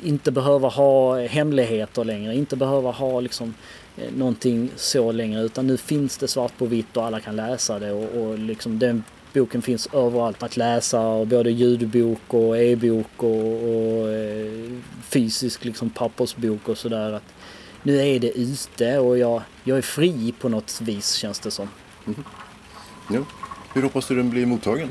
inte behöva ha hemligheter längre, inte behöva ha liksom eh, någonting så längre utan nu finns det svart på vitt och alla kan läsa det och, och liksom den boken finns överallt att läsa, både ljudbok och e-bok och, och eh, fysisk liksom pappersbok och sådär. Nu är det ute och jag, jag är fri på något vis känns det som. Mm. Ja. Hur hoppas du den blir mottagen?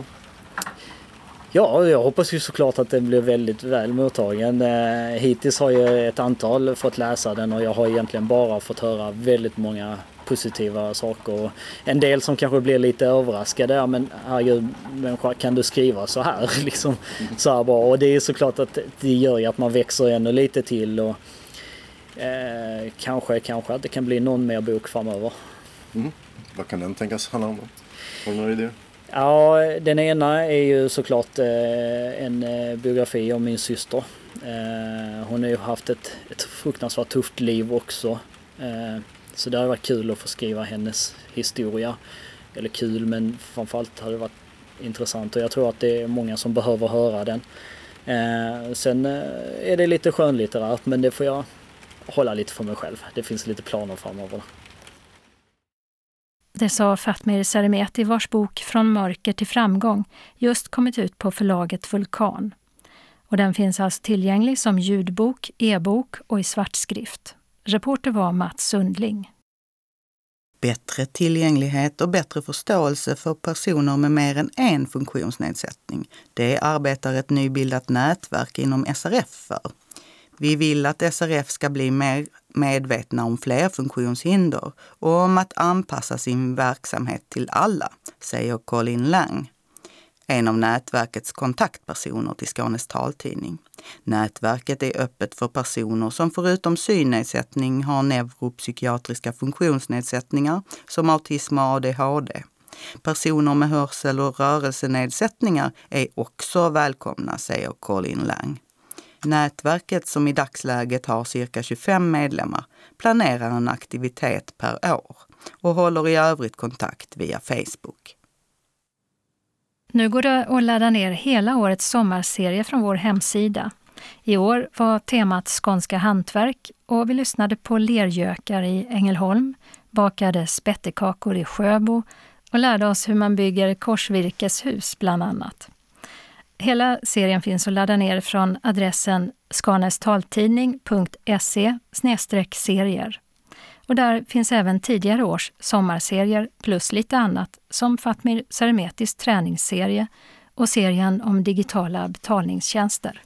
Ja, jag hoppas ju såklart att den blir väldigt väl mottagen. Eh, hittills har ju ett antal fått läsa den och jag har egentligen bara fått höra väldigt många positiva saker. En del som kanske blir lite överraskade. Ja, men herregud människa, kan du skriva så här? liksom, så här bra. Och det är såklart att det gör ju att man växer ännu lite till. Och, eh, kanske, kanske att det kan bli någon mer bok framöver. Mm. Vad kan den tänkas handla om? Har du några idéer? Ja, den ena är ju såklart eh, en eh, biografi om min syster. Eh, hon har ju haft ett, ett fruktansvärt tufft liv också. Så det har varit kul att få skriva hennes historia. Eller kul, men framförallt har det varit intressant och jag tror att det är många som behöver höra den. Eh, sen eh, är det lite skönlitterärt men det får jag hålla lite för mig själv. Det finns lite planer framöver. Det sa Fatmir Seremeti vars bok Från mörker till framgång just kommit ut på förlaget Vulkan. Och den finns alltså tillgänglig som ljudbok, e-bok och i svartskrift. Reporter var Mats Sundling. Bättre tillgänglighet och bättre förståelse för personer med mer än en funktionsnedsättning. Det arbetar ett nybildat nätverk inom SRF för. Vi vill att SRF ska bli mer medvetna om flerfunktionshinder och om att anpassa sin verksamhet till alla, säger Colin Lang en av nätverkets kontaktpersoner till Skånes taltidning. Nätverket är öppet för personer som förutom synnedsättning har neuropsykiatriska funktionsnedsättningar som autism och ADHD. Personer med hörsel och rörelsenedsättningar är också välkomna, säger Colin Lang. Nätverket, som i dagsläget har cirka 25 medlemmar, planerar en aktivitet per år och håller i övrigt kontakt via Facebook. Nu går det att ladda ner hela årets sommarserie från vår hemsida. I år var temat skånska hantverk och vi lyssnade på lergökar i Ängelholm, bakade spettekakor i Sjöbo och lärde oss hur man bygger korsvirkeshus bland annat. Hela serien finns att ladda ner från adressen skanestaltidning.se serier. Och där finns även tidigare års sommarserier plus lite annat som Fatmir Seremetis träningsserie och serien om digitala betalningstjänster.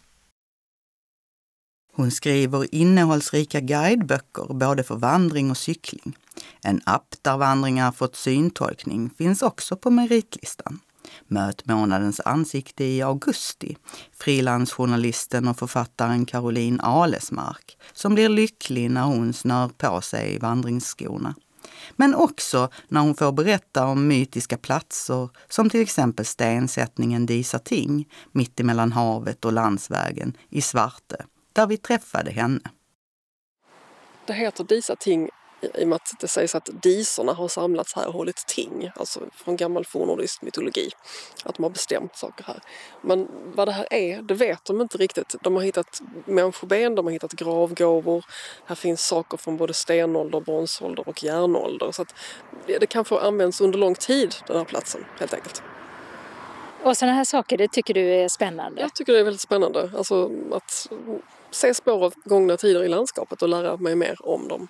Hon skriver innehållsrika guideböcker både för vandring och cykling. En app där vandringar fått syntolkning finns också på meritlistan. Möt månadens ansikte i augusti, frilansjournalisten och författaren Caroline Alesmark, som blir lycklig när hon snör på sig vandringsskorna. Men också när hon får berätta om mytiska platser som till exempel stensättningen Disating mittemellan havet och landsvägen i Svarte, där vi träffade henne. Det heter Disating i och med att det sägs att disorna har samlats här och hållit ting, alltså från gammal fornnordisk mytologi. Att de har bestämt saker här. Men vad det här är, det vet de inte riktigt. De har hittat människoben, de har hittat gravgåvor. Här finns saker från både stenålder, bronsålder och järnålder. Så att det kan få användas under lång tid, den här platsen, helt enkelt. Och sådana här saker, det tycker du är spännande? Jag tycker det är väldigt spännande. Alltså att se spår av gångna tider i landskapet och lära mig mer om dem.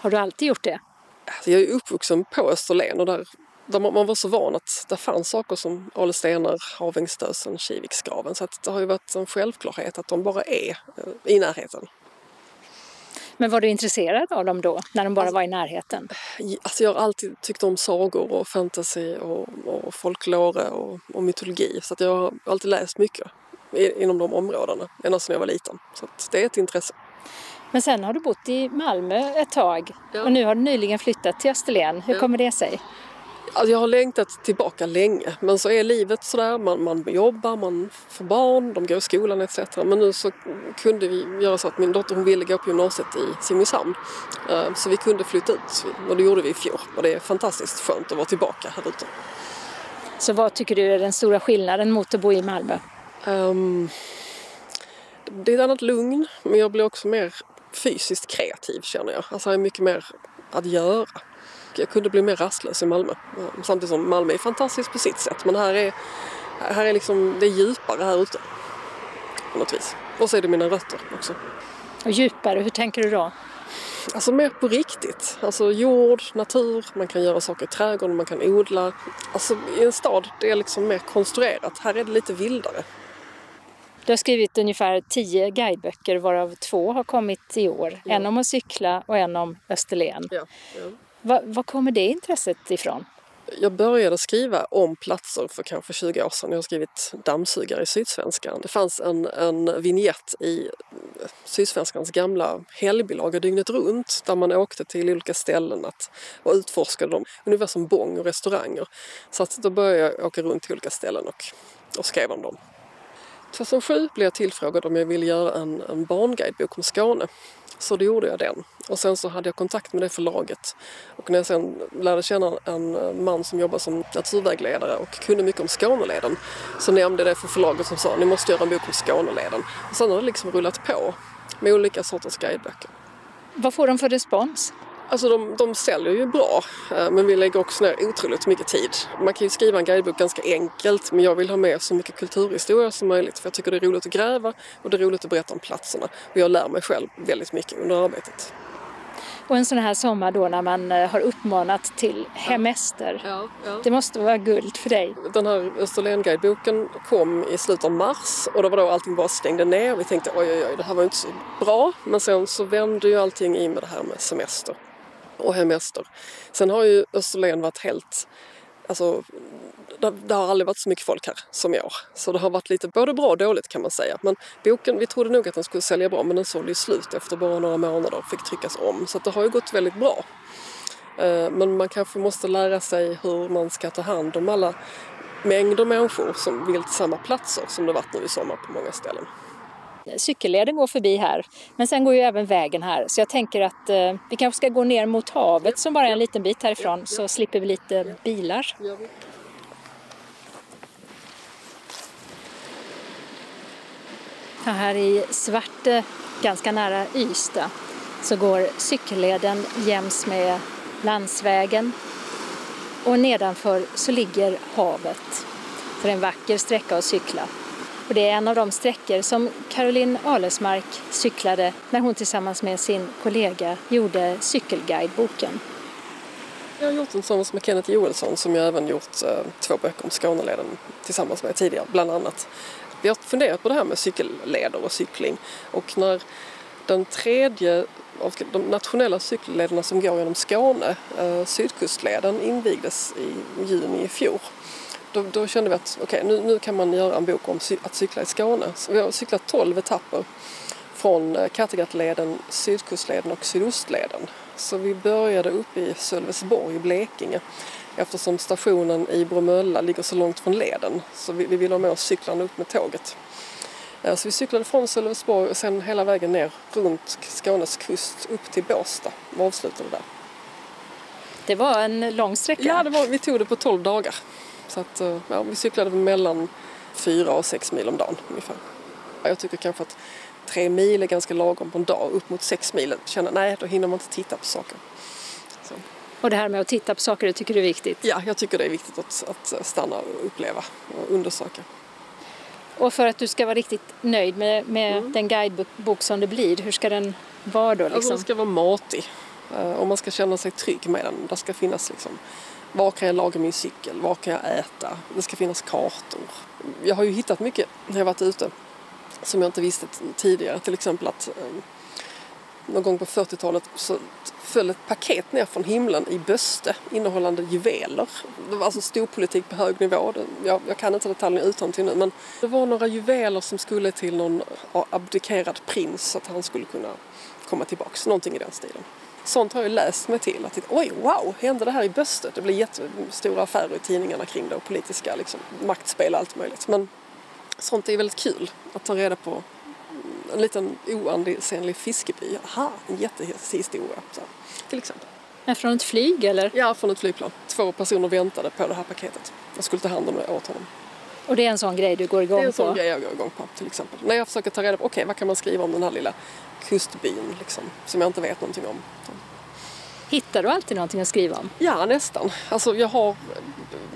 Har du alltid gjort det? Alltså jag är uppvuxen på Österlen och där, där man var så van att det fanns saker som Ale stenar, Havängsdösen, Kiviksgraven. Så det har ju varit en självklarhet att de bara är eh, i närheten. Men var du intresserad av dem då, när de bara alltså, var i närheten? Alltså jag har alltid tyckt om sagor och fantasy och, och folklore och, och mytologi. Så att jag har alltid läst mycket inom de områdena, ända sedan jag var liten. Så det är ett intresse. Men sen har du bott i Malmö ett tag ja. och nu har du nyligen flyttat till Österlen. Hur ja. kommer det sig? Alltså jag har längtat tillbaka länge men så är livet sådär, man, man jobbar, man får barn, de går i skolan etc. Men nu så kunde vi göra så att min dotter hon ville gå på gymnasiet i Simrishamn. Eh, så vi kunde flytta ut och det gjorde vi i fjol och det är fantastiskt skönt att vara tillbaka här ute. Så vad tycker du är den stora skillnaden mot att bo i Malmö? Um, det är ett annat lugn men jag blir också mer fysiskt kreativ känner jag. Alltså jag har mycket mer att göra. Jag kunde bli mer rastlös i Malmö. Samtidigt som Malmö är fantastiskt på sitt sätt men här är, här är liksom, det är djupare här ute. På något vis. Och så är det mina rötter också. Och djupare, hur tänker du då? Alltså mer på riktigt. Alltså jord, natur, man kan göra saker i trädgården, man kan odla. Alltså i en stad, det är liksom mer konstruerat. Här är det lite vildare. Du har skrivit ungefär tio guideböcker varav två har kommit i år. Ja. En om att cykla och en om Österlen. Ja, ja. Var, var kommer det intresset ifrån? Jag började skriva om platser för kanske 20 år sedan. Jag har skrivit dammsugare i Sydsvenskan. Det fanns en, en vignett i Sydsvenskans gamla helgbilaga dygnet runt där man åkte till olika ställen att, och utforskade dem, ungefär som bång och restauranger. Så att då började jag åka runt till olika ställen och, och skrev om dem. 2007 blev jag tillfrågad om jag ville göra en, en barnguidebok om Skåne. Så då gjorde jag den. Och sen så hade jag kontakt med det förlaget. Och när jag sen lärde känna en man som jobbar som naturvägledare och kunde mycket om Skåneleden så nämnde det för förlaget som sa ni måste göra en bok om Skåneleden. Och sen har det liksom rullat på med olika sorters guideböcker. Vad får de för respons? Alltså de, de säljer ju bra eh, men vi lägger också ner otroligt mycket tid. Man kan ju skriva en guidebok ganska enkelt men jag vill ha med så mycket kulturhistoria som möjligt för jag tycker det är roligt att gräva och det är roligt att berätta om platserna. Och jag lär mig själv väldigt mycket under arbetet. Och en sån här sommar då när man eh, har uppmanat till hemester. Ja, ja. Det måste vara guld för dig. Den här Österlen-guideboken kom i slutet av mars och det var då allting bara stängde ner. Vi tänkte oj oj oj det här var inte så bra. Men sen så vände ju allting i med det här med semester och hemester. Sen har ju Österlen varit helt, alltså det, det, har aldrig varit så mycket folk här som i år. Så det har varit lite både bra och dåligt kan man säga. Men boken, vi trodde nog att den skulle sälja bra men den sålde ju slut efter bara några månader och fick tryckas om. Så det har ju gått väldigt bra. Eh, men man kanske måste lära sig hur man ska ta hand om alla mängder människor som vill till samma platser som det varit nu i sommar på många ställen cykelleden går förbi här. Men sen går ju även vägen här. Så jag tänker att eh, vi kanske ska gå ner mot havet som bara är en liten bit härifrån så slipper vi lite bilar. Här i Svarte, eh, ganska nära Ystad, så går cykelleden jäms med landsvägen och nedanför så ligger havet. Så det är en vacker sträcka att cykla. Och det är en av de sträckor som Caroline Alesmark cyklade när hon tillsammans med sin kollega gjorde cykelguideboken. Jag har gjort den tillsammans med Kenneth Joelsson som jag även gjort eh, två böcker om Skåneleden tillsammans med tidigare, bland annat. Vi har funderat på det här med cykelleder och cykling och när den tredje av de nationella cykellederna som går genom Skåne, eh, Sydkustleden, invigdes i juni i fjol. Då, då kände vi att okay, nu, nu kan man göra en bok om att cykla i Skåne. Så vi har cyklat 12 etapper från eh, Kattegattleden, Sydkustleden och Sydostleden. Så vi började uppe i Sölvesborg i Blekinge eftersom stationen i Bromölla ligger så långt från leden. Så vi, vi ville ha med oss cyklarna upp med tåget. Eh, så vi cyklade från Sölvesborg och sen hela vägen ner runt Skånes kust upp till Båstad och avslutade där. Det var en lång sträcka. Ja, det var, vi tog det på 12 dagar. Så att, eh, ja, vi cyklade mellan 4 och 6 mil om dagen ungefär. Jag tycker kanske att tre mil är ganska lagom på en dag. Upp mot sex mil känner nej, då hinner man inte titta på saker. Så. Och det här med att titta på saker, det tycker du är viktigt? Ja, jag tycker det är viktigt att, att stanna och uppleva och undersöka. Och för att du ska vara riktigt nöjd med, med mm. den guidebok som det blir, hur ska den vara då? Liksom? Alltså, den ska vara matig eh, och man ska känna sig trygg med den. Det ska finnas liksom, var kan jag laga min cykel? Var kan jag äta? Det ska finnas kartor. Jag har ju hittat mycket när jag varit ute som jag inte visste tidigare. Till exempel att eh, någon gång på 40-talet så föll ett paket ner från himlen i Böste innehållande juveler. Det var alltså storpolitik på hög nivå. Jag, jag kan inte detaljerna utan till nu men det var några juveler som skulle till någon eh, abdikerad prins så att han skulle kunna komma tillbaks. Någonting i den stilen. Sånt har jag läst mig till. Att, Oj, wow, hände det här i Böste? Det blev jättestora affärer i tidningarna kring det och politiska liksom, maktspel och allt möjligt. Men sånt är väldigt kul att ta reda på en liten oansenlig fiskeby. Aha, en jättehistoria. Så, till exempel. Från ett flyg eller? Ja, från ett flygplan. Två personer väntade på det här paketet. Jag skulle ta hand om det åt honom. Och det är en sån grej du går igång på? Det är en sån på. grej jag går igång på till exempel. När jag försöker ta reda på, okej okay, vad kan man skriva om den här lilla kustbyn liksom, som jag inte vet någonting om. Hittar du alltid någonting att skriva om? Ja, nästan. Alltså jag har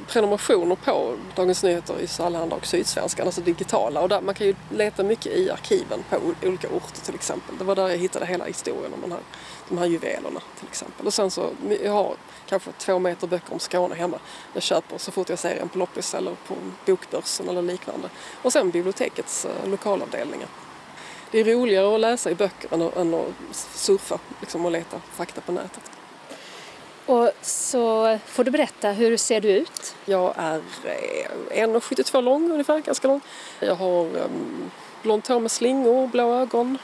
prenumerationer på Dagens Nyheter, i Allehanda och Sydsvenskan, alltså digitala. Och där, man kan ju leta mycket i arkiven på olika orter till exempel. Det var där jag hittade hela historien om den här, de här juvelerna till exempel. Och sen så, jag har kanske två meter böcker om Skåne hemma. Jag köper så fort jag ser en på loppis eller på bokbörsen eller liknande. Och sen bibliotekets eh, lokalavdelningar. Det är roligare att läsa i böcker än att, än att surfa liksom, och leta fakta på nätet. Och så får du berätta, hur ser du ut? Jag är 1,72 eh, lång ungefär, ganska lång. Jag har um, blont hår med slingor, blå ögon,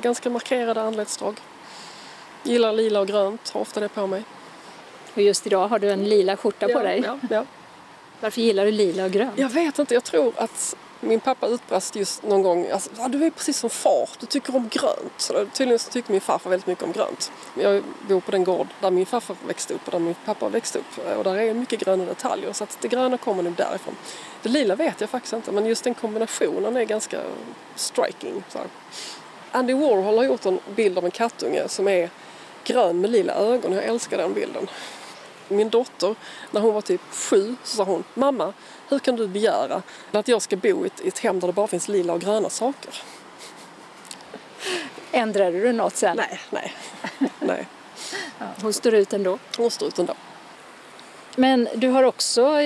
ganska markerade anletsdrag. Gillar lila och grönt, har ofta det på mig. Och just idag har du en lila skjorta ja, på dig. Ja, ja. Varför gillar du lila och grönt? Jag vet inte, jag tror att min pappa utbrast just någon gång, alltså, ah, du är precis som far, du tycker om grönt. Så tydligen så tycker min farfar väldigt mycket om grönt. Jag bor på den gård där min farfar växte upp och där min pappa växte upp. Och där är mycket gröna detaljer så att det gröna kommer nog därifrån. Det lila vet jag faktiskt inte men just den kombinationen är ganska striking. Så här. Andy Warhol har gjort en bild av en kattunge som är grön med lila ögon. Jag älskar den bilden. Min dotter, när hon var typ sju, så sa hon Mamma, hur kan du begära att jag ska bo i ett, i ett hem där det bara finns lila och gröna saker? Ändrade du något sen? Nej, nej. nej. Ja, hon står ut ändå? Hon står ut ändå. Men du har också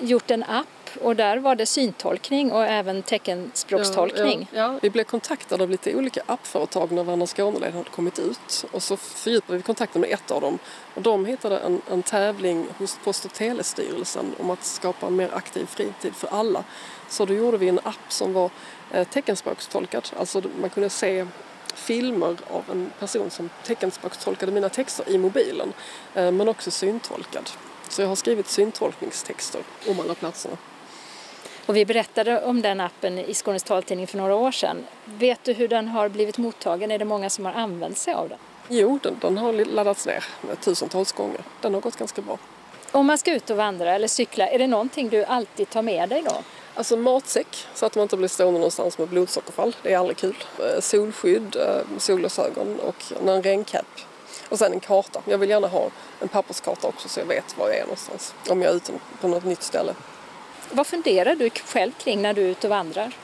gjort en app och där var det syntolkning och även teckenspråkstolkning. Ja, ja, ja. Vi blev kontaktade av lite olika appföretag när Värna Skåneleden hade kommit ut och så fördjupade vi kontakten med ett av dem och de hittade en, en tävling hos Post och telestyrelsen om att skapa en mer aktiv fritid för alla. Så då gjorde vi en app som var eh, teckenspråkstolkad, alltså man kunde se filmer av en person som teckenspråkstolkade mina texter i mobilen eh, men också syntolkad. Så jag har skrivit syntolkningstexter om alla platserna. Och vi berättade om den appen i Skånes taltidning för några år sedan. Vet du hur den har blivit mottagen? Är det många som har använt sig av den? Jo, den, den har laddats ner tusentals gånger. Den har gått ganska bra. Om man ska ut och vandra eller cykla, är det någonting du alltid tar med dig då? Alltså matsäck, så att man inte blir stående någonstans med blodsockerfall. Det är aldrig kul. Eh, solskydd, eh, solglasögon och en regncapp. Och sen en karta. Jag vill gärna ha en papperskarta också så jag vet var jag är någonstans. Om jag är ute på något nytt ställe. Vad funderar du själv kring när du är ute och vandrar?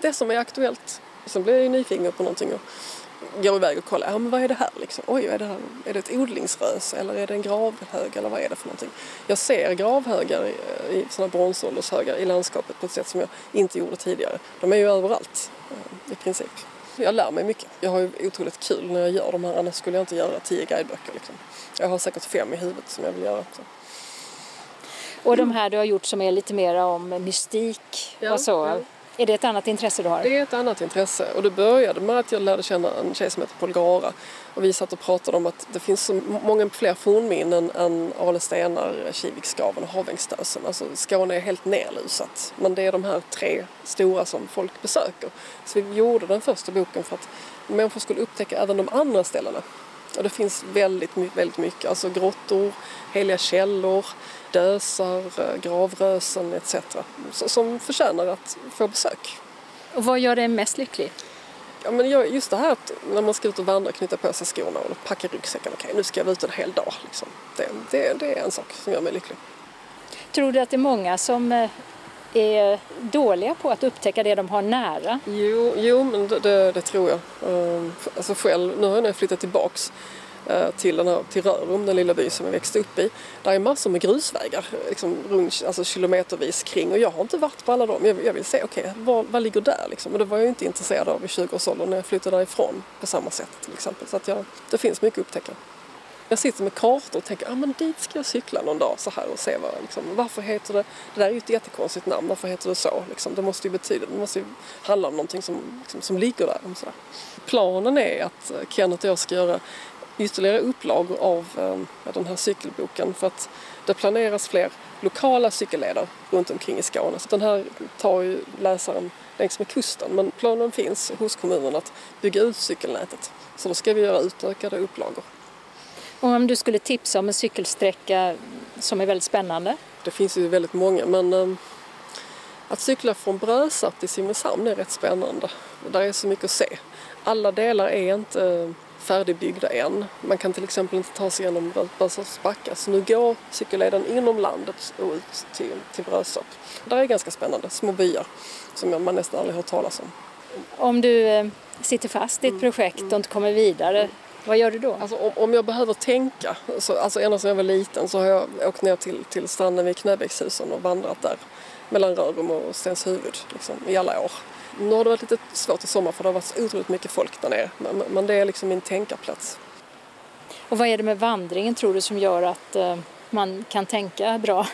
Det som är aktuellt. Sen blir jag ju nyfiken på någonting. och går iväg och kollar, ja men vad är det här liksom? Oj, är det, här? är det ett odlingsrös eller är det en gravhög eller vad är det för någonting? Jag ser gravhögar i, i sådana bronsåldershögar i landskapet på ett sätt som jag inte gjorde tidigare. De är ju överallt eh, i princip. Jag lär mig mycket. Jag har ju otroligt kul när jag gör de här, annars skulle jag inte göra tio guideböcker. Liksom. Jag har säkert fem i huvudet som jag vill göra. Så. Och de här du har gjort som är lite mer om mystik ja, och så. Ja. Är det ett annat intresse du har? Det är ett annat intresse och det började med att jag lärde känna en tjej som heter Paul Gara och vi satt och pratade om att det finns så många fler fornminnen än Ale stenar, Kiviksgraven och Havängstösen. Alltså Skåne är helt nerlusat men det är de här tre stora som folk besöker. Så vi gjorde den första boken för att människor skulle upptäcka även de andra ställena. Och det finns väldigt, väldigt mycket, alltså grottor, heliga källor, dösar, eh, gravrösen etc. som förtjänar att få besök. Och vad gör dig mest lycklig? Ja, men just det här att när man ska ut och vandra, knyta på sig skorna och packa ryggsäcken. Okej, nu ska jag vara ute en hel dag. Liksom. Det, det, det är en sak som gör mig lycklig. Tror du att det är många som eh, är dåliga på att upptäcka det de har nära? Jo, jo men det, det, det tror jag. Ehm, alltså själv, nu har jag flyttat tillbaks Eh, till, den här, till Rörum, den lilla by som jag växte upp i. Där är massor med grusvägar, liksom runt, alltså kilometervis kring och jag har inte varit på alla dem. Jag, jag vill se, okej, okay, vad, vad ligger där liksom? Och det var jag inte intresserad av i 20-årsåldern när jag flyttade därifrån på samma sätt till exempel. Så att jag, det finns mycket att upptäcka. Jag sitter med kartor och tänker, ja ah, men dit ska jag cykla någon dag så här och se vad, liksom, varför heter det, det där är ju ett jättekonstigt namn, varför heter det så? Liksom, det måste ju betyda, det måste ju handla om någonting som, liksom, som ligger där. Så Planen är att eh, Kenneth och jag ska göra ytterligare upplagor av eh, den här cykelboken för att det planeras fler lokala cykelleder runt omkring i Skåne. Så den här tar ju läsaren längs med kusten men planen finns hos kommunen att bygga ut cykelnätet. Så då ska vi göra utökade upplagor. Och om du skulle tipsa om en cykelsträcka som är väldigt spännande? Det finns ju väldigt många men eh, att cykla från Brösarp till Simrishamn är rätt spännande. Där är så mycket att se. Alla delar är inte färdigbyggda än. Man kan till exempel inte ta sig igenom Brösarps backar så nu går cykelleden inom landet och ut till, till Brösarp. Det är ganska spännande, små byar som man nästan aldrig hört talas om. Om du eh, sitter fast i ett mm. projekt och inte kommer vidare, vad gör du då? Alltså, om, om jag behöver tänka, så, alltså ända sedan jag var liten så har jag åkt ner till, till stranden vid Knöbäckshusen och vandrat där mellan Rörum och Stenshuvud liksom, i alla år. Nu har det varit lite svårt i sommar för det har varit så otroligt mycket folk där nere. Men, men det är liksom min tänkarplats. Och vad är det med vandringen tror du som gör att uh, man kan tänka bra?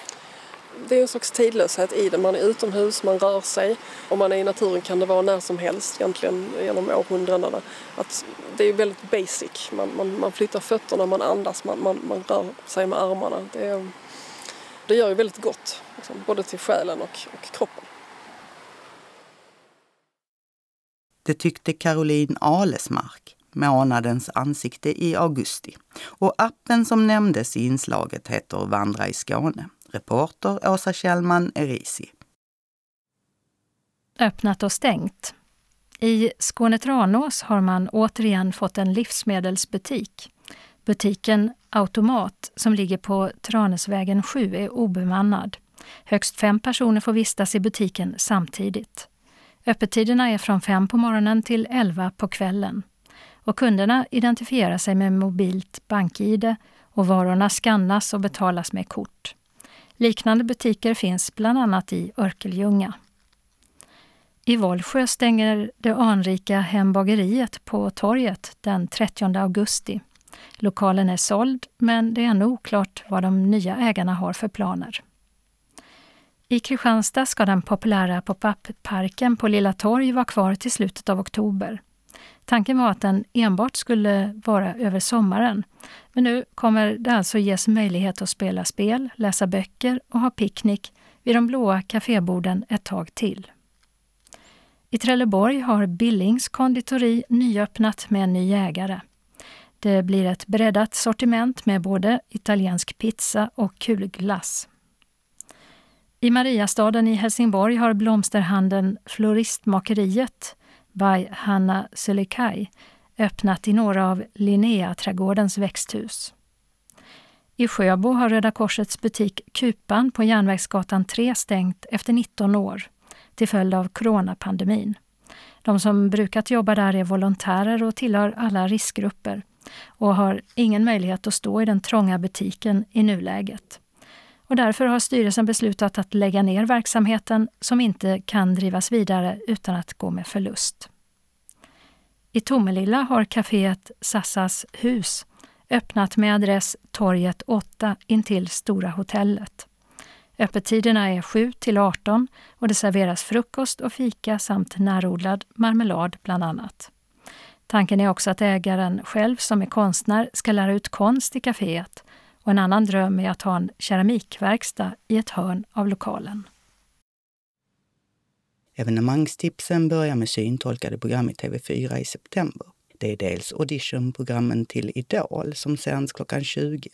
Det är en slags tidlöshet i det. Man är utomhus, man rör sig. Om man är i naturen kan det vara när som helst egentligen genom århundradena. Att det är väldigt basic. Man, man, man flyttar fötterna, man andas, man, man, man rör sig med armarna. Det, är, det gör ju väldigt gott, liksom, både till själen och, och kroppen. Det tyckte Caroline Alesmark, månadens ansikte i augusti. Och appen som nämndes i inslaget heter Vandra i Skåne. Reporter Åsa Kjellman Erisi. Öppnat och stängt. I Skåne Tranås har man återigen fått en livsmedelsbutik. Butiken Automat som ligger på Tranäsvägen 7 är obemannad. Högst fem personer får vistas i butiken samtidigt. Öppettiderna är från 5 på morgonen till 11 på kvällen. Och kunderna identifierar sig med mobilt bank-id och varorna skannas och betalas med kort. Liknande butiker finns bland annat i Örkelljunga. I Vollsjö stänger det anrika Hembageriet på torget den 30 augusti. Lokalen är såld, men det är ännu oklart vad de nya ägarna har för planer. I Kristianstad ska den populära pop-up-parken på Lilla Torg vara kvar till slutet av oktober. Tanken var att den enbart skulle vara över sommaren. Men nu kommer det alltså ges möjlighet att spela spel, läsa böcker och ha picknick vid de blåa kaféborden ett tag till. I Trelleborg har Billings konditori nyöppnat med en ny ägare. Det blir ett breddat sortiment med både italiensk pizza och kulglass. I Mariastaden i Helsingborg har blomsterhandeln Floristmakeriet by Hanna Sulikai öppnat i några av Linnea-trädgårdens växthus. I Sjöbo har Röda Korsets butik Kupan på Järnvägsgatan 3 stängt efter 19 år till följd av coronapandemin. De som brukat jobba där är volontärer och tillhör alla riskgrupper och har ingen möjlighet att stå i den trånga butiken i nuläget. Och därför har styrelsen beslutat att lägga ner verksamheten som inte kan drivas vidare utan att gå med förlust. I Tomelilla har kaféet Sassas hus öppnat med adress Torget 8 intill Stora hotellet. Öppettiderna är 7 till 18 och det serveras frukost och fika samt närodlad marmelad bland annat. Tanken är också att ägaren själv som är konstnär ska lära ut konst i kaféet och en annan dröm är att ha en keramikverkstad i ett hörn av lokalen. Evenemangstipsen börjar med syntolkade program i TV4 i september. Det är dels auditionprogrammen till Idol som sänds klockan 20.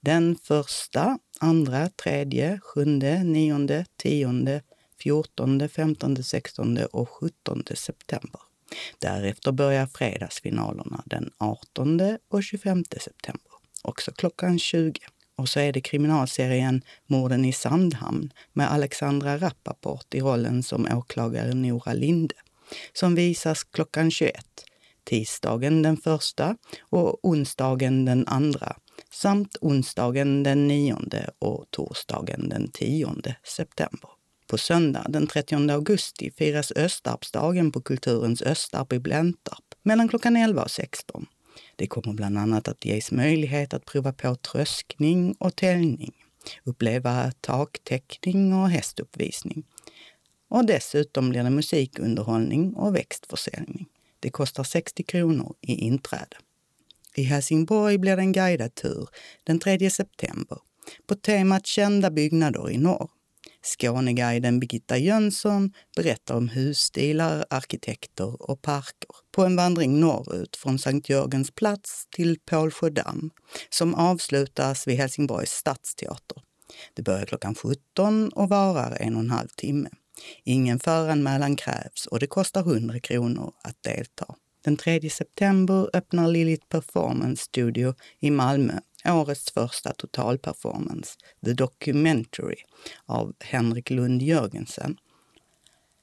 Den första, andra, tredje, sjunde, nionde, tionde, fjortonde, femtonde, sextonde och sjuttonde september. Därefter börjar fredagsfinalerna den 18 och 25 september, också klockan 20. Och så är det kriminalserien Morden i Sandhamn med Alexandra Rappaport i rollen som åklagare Nora Linde, som visas klockan 21, tisdagen den första och onsdagen den andra, samt onsdagen den 9 och torsdagen den 10 september. På söndag den 30 augusti firas Östarpsdagen på Kulturens Östarp i Blentarp mellan klockan 11 och 16. Det kommer bland annat att ges möjlighet att prova på tröskning och täljning, uppleva taktäckning och hästuppvisning. Och dessutom blir det musikunderhållning och växtförsäljning. Det kostar 60 kronor i inträde. I Helsingborg blir det en guidad tur den 3 september på temat Kända byggnader i norr. Skåneguiden Birgitta Jönsson berättar om husstilar, arkitekter och parker på en vandring norrut från Sankt Jörgens plats till Pålsjödamm som avslutas vid Helsingborgs stadsteater. Det börjar klockan 17 och varar en och en halv timme. Ingen föranmälan krävs och det kostar 100 kronor att delta. Den 3 september öppnar Lilith Performance Studio i Malmö årets första totalperformance, The Documentary, av Henrik Lund Jörgensen.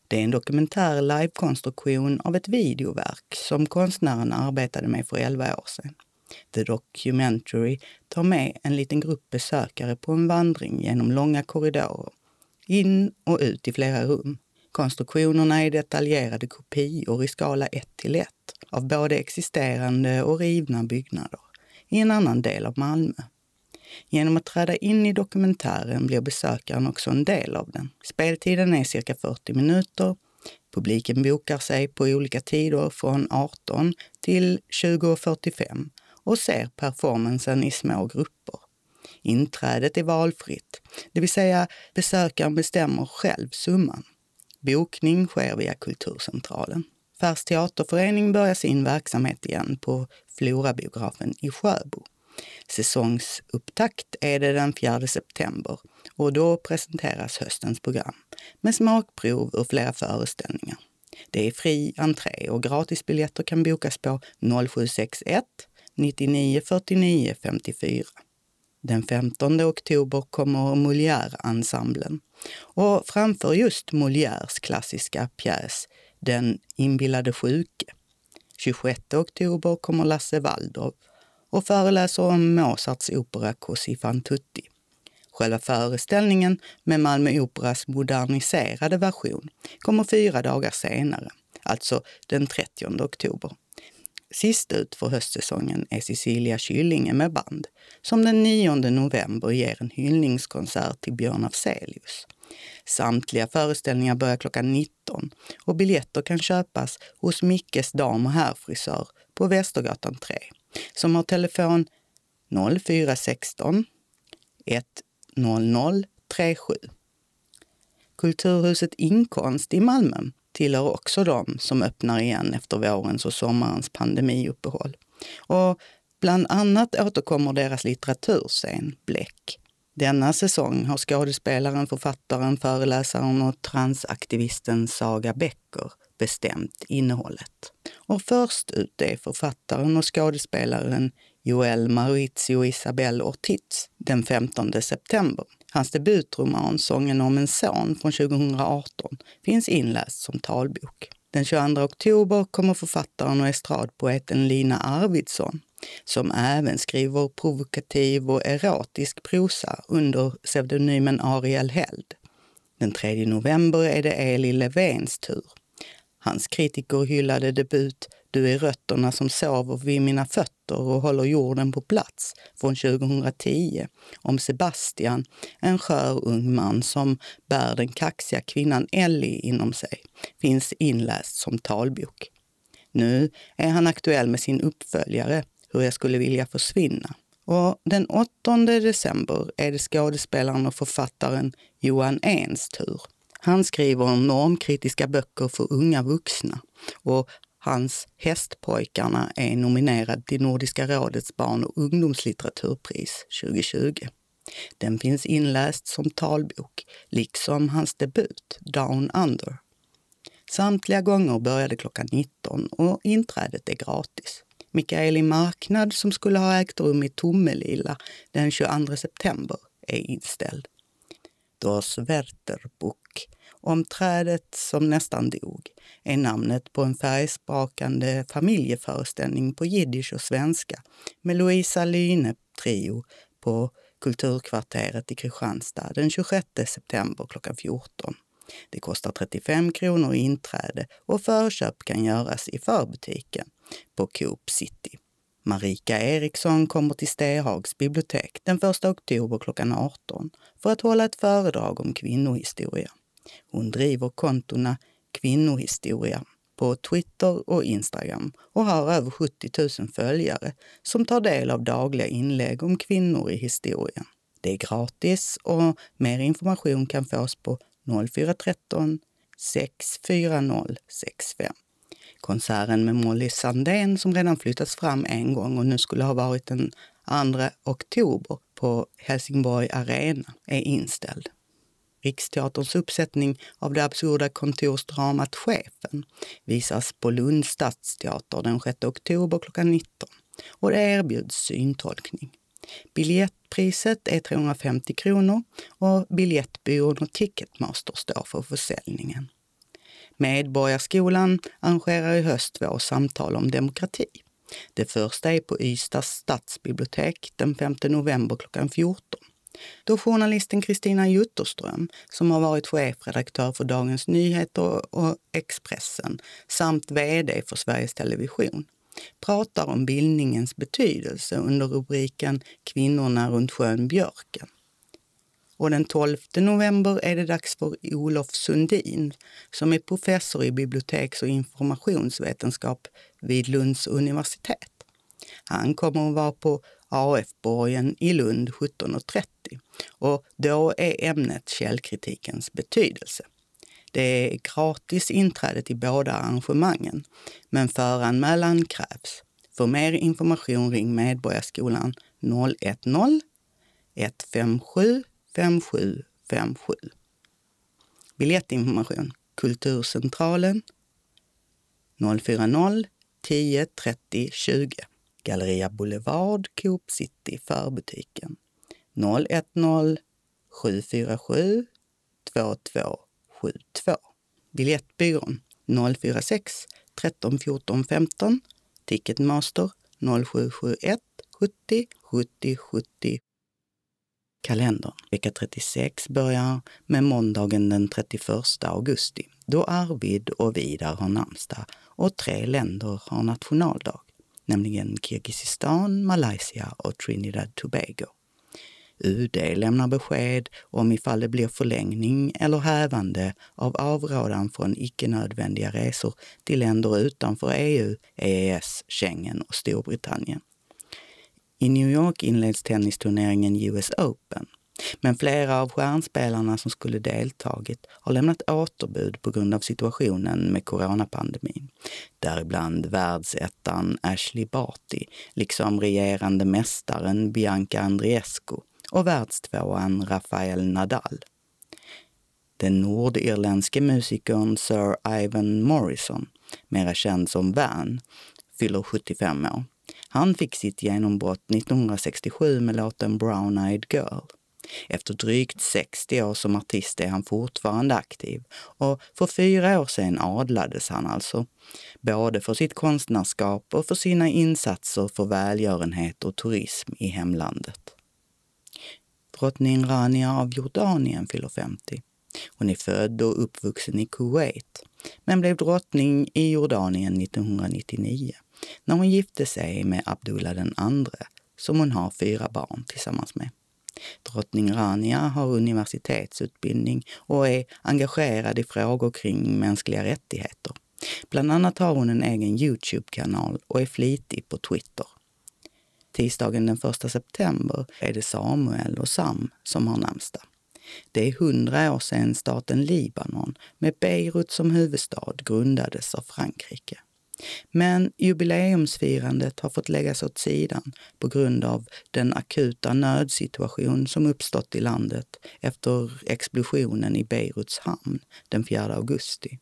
Det är en dokumentär livekonstruktion av ett videoverk som konstnären arbetade med för 11 år sedan. The Documentary tar med en liten grupp besökare på en vandring genom långa korridorer, in och ut i flera rum. Konstruktionerna är detaljerade kopior i skala 1 till 1 av både existerande och rivna byggnader i en annan del av Malmö. Genom att träda in i dokumentären blir besökaren också en del av den. Speltiden är cirka 40 minuter. Publiken bokar sig på olika tider från 18 till 20.45 och ser performancen i små grupper. Inträdet är valfritt, det vill säga besökaren bestämmer själv summan. Bokning sker via Kulturcentralen. Färs teaterförening börjar sin verksamhet igen på Florabiografen i Sjöbo. Säsongsupptakt är det den 4 september och då presenteras höstens program med smakprov ur flera föreställningar. Det är fri entré och gratisbiljetter kan bokas på 0761 99 49 54. Den 15 oktober kommer Molière-ensemblen och framför just Molières klassiska pjäs Den inbillade sjuke 26 oktober kommer Lasse Waldorf och föreläser om Mozarts opera Così fan tutti. Själva föreställningen med Malmö Operas moderniserade version kommer fyra dagar senare, alltså den 30 oktober. Sist ut för höstsäsongen är Cecilia Kyllinge med band, som den 9 november ger en hyllningskonsert till Björn Afzelius. Samtliga föreställningar börjar klockan 19 och biljetter kan köpas hos Mickes dam och herrfrisör på Västergatan 3 som har telefon 0416–10037. Kulturhuset Inkonst i Malmö tillhör också de som öppnar igen efter vårens och sommarens pandemiuppehåll. Och bland annat återkommer deras litteraturscen Bläck denna säsong har skådespelaren, författaren, föreläsaren och transaktivisten Saga Becker bestämt innehållet. Och först ut är författaren och skådespelaren Joel Maurizio Isabel Ortiz den 15 september. Hans debutroman Sången om en son från 2018 finns inläst som talbok. Den 22 oktober kommer författaren och estradpoeten Lina Arvidsson som även skriver provokativ och erotisk prosa under pseudonymen Ariel Held. Den 3 november är det Eli Levens tur. Hans kritiker hyllade debut Du är rötterna som sover vid mina fötter och håller jorden på plats från 2010 om Sebastian, en skör ung man som bär den kaxiga kvinnan Ellie inom sig, finns inläst som talbok. Nu är han aktuell med sin uppföljare hur jag skulle vilja försvinna. Och den 8 december är det skådespelaren och författaren Johan Ens tur. Han skriver normkritiska böcker för unga vuxna och hans Hästpojkarna är nominerad till Nordiska rådets barn och ungdomslitteraturpris 2020. Den finns inläst som talbok, liksom hans debut Down Under. Samtliga gånger började klockan 19 och inträdet är gratis. Mikaeli marknad som skulle ha ägt rum i Tomelilla den 22 september är inställd. Das Werterbuck, om trädet som nästan dog, är namnet på en färgsprakande familjeföreställning på jiddisch och svenska med Louisa Lyne Trio på Kulturkvarteret i Kristianstad den 26 september klockan 14. Det kostar 35 kronor i inträde och förköp kan göras i förbutiken på Coop City. Marika Eriksson kommer till Stehags bibliotek den 1 oktober klockan 18 för att hålla ett föredrag om kvinnohistoria. Hon driver kontona Kvinnohistoria på Twitter och Instagram och har över 70 000 följare som tar del av dagliga inlägg om kvinnor i historien. Det är gratis och mer information kan fås på 0413 640 65. Konserten med Molly Sandén som redan flyttats fram en gång och nu skulle ha varit den 2 oktober på Helsingborg Arena är inställd. Riksteaterns uppsättning av det absurda kontorsdramat Chefen visas på Lunds stadsteater den 6 oktober klockan 19 och det erbjuds syntolkning. Biljettpriset är 350 kronor och biljettbyrån och Ticketmaster står för försäljningen. Medborgarskolan arrangerar i höst två samtal om demokrati. Det första är på Ystads stadsbibliotek den 5 november klockan 14. Då journalisten Kristina Jutterström, som har varit chefredaktör för Dagens Nyheter och Expressen samt VD för Sveriges Television, pratar om bildningens betydelse under rubriken Kvinnorna runt sjön Björken. Och den 12 november är det dags för Olof Sundin som är professor i biblioteks och informationsvetenskap vid Lunds universitet. Han kommer att vara på AF-borgen i Lund 17.30 och då är ämnet källkritikens betydelse. Det är gratis inträde till båda arrangemangen, men föranmälan krävs. För mer information ring Medborgarskolan 010 157 5757. Biljettinformation Kulturcentralen 040 10 30 20. Galleria Boulevard, Coop City, förbutiken 010 747 2272. Biljettbyrån 046 13 14 15. Ticketmaster 0771 70 70 70 kalendern. Vecka 36 börjar med måndagen den 31 augusti då Arvid och Vidar har namnsdag och tre länder har nationaldag, nämligen Kirgizistan, Malaysia och Trinidad Tobago. UD lämnar besked om ifall det blir förlängning eller hävande av avrådan från icke nödvändiga resor till länder utanför EU, EES, Schengen och Storbritannien. I New York inleds tennisturneringen US Open. Men flera av stjärnspelarna som skulle deltagit har lämnat återbud på grund av situationen med coronapandemin. Däribland världsettan Ashley Barty, liksom regerande mästaren Bianca Andreescu och världstvåan Rafael Nadal. Den nordirländske musikern Sir Ivan Morrison, mera känd som Van, fyller 75 år. Han fick sitt genombrott 1967 med låten Brown Eyed Girl. Efter drygt 60 år som artist är han fortfarande aktiv och för fyra år sedan adlades han alltså, både för sitt konstnärskap och för sina insatser för välgörenhet och turism i hemlandet. Drottning Rania av Jordanien fyller 50. Hon är född och uppvuxen i Kuwait, men blev drottning i Jordanien 1999 när hon gifte sig med Abdullah den andre, som hon har fyra barn tillsammans med. Drottning Rania har universitetsutbildning och är engagerad i frågor kring mänskliga rättigheter. Bland annat har hon en egen Youtube-kanal och är flitig på Twitter. Tisdagen den 1 september är det Samuel och Sam som har namnsdag. Det är hundra år sedan staten Libanon med Beirut som huvudstad grundades av Frankrike. Men jubileumsfirandet har fått läggas åt sidan på grund av den akuta nödsituation som uppstått i landet efter explosionen i Beiruts hamn den 4 augusti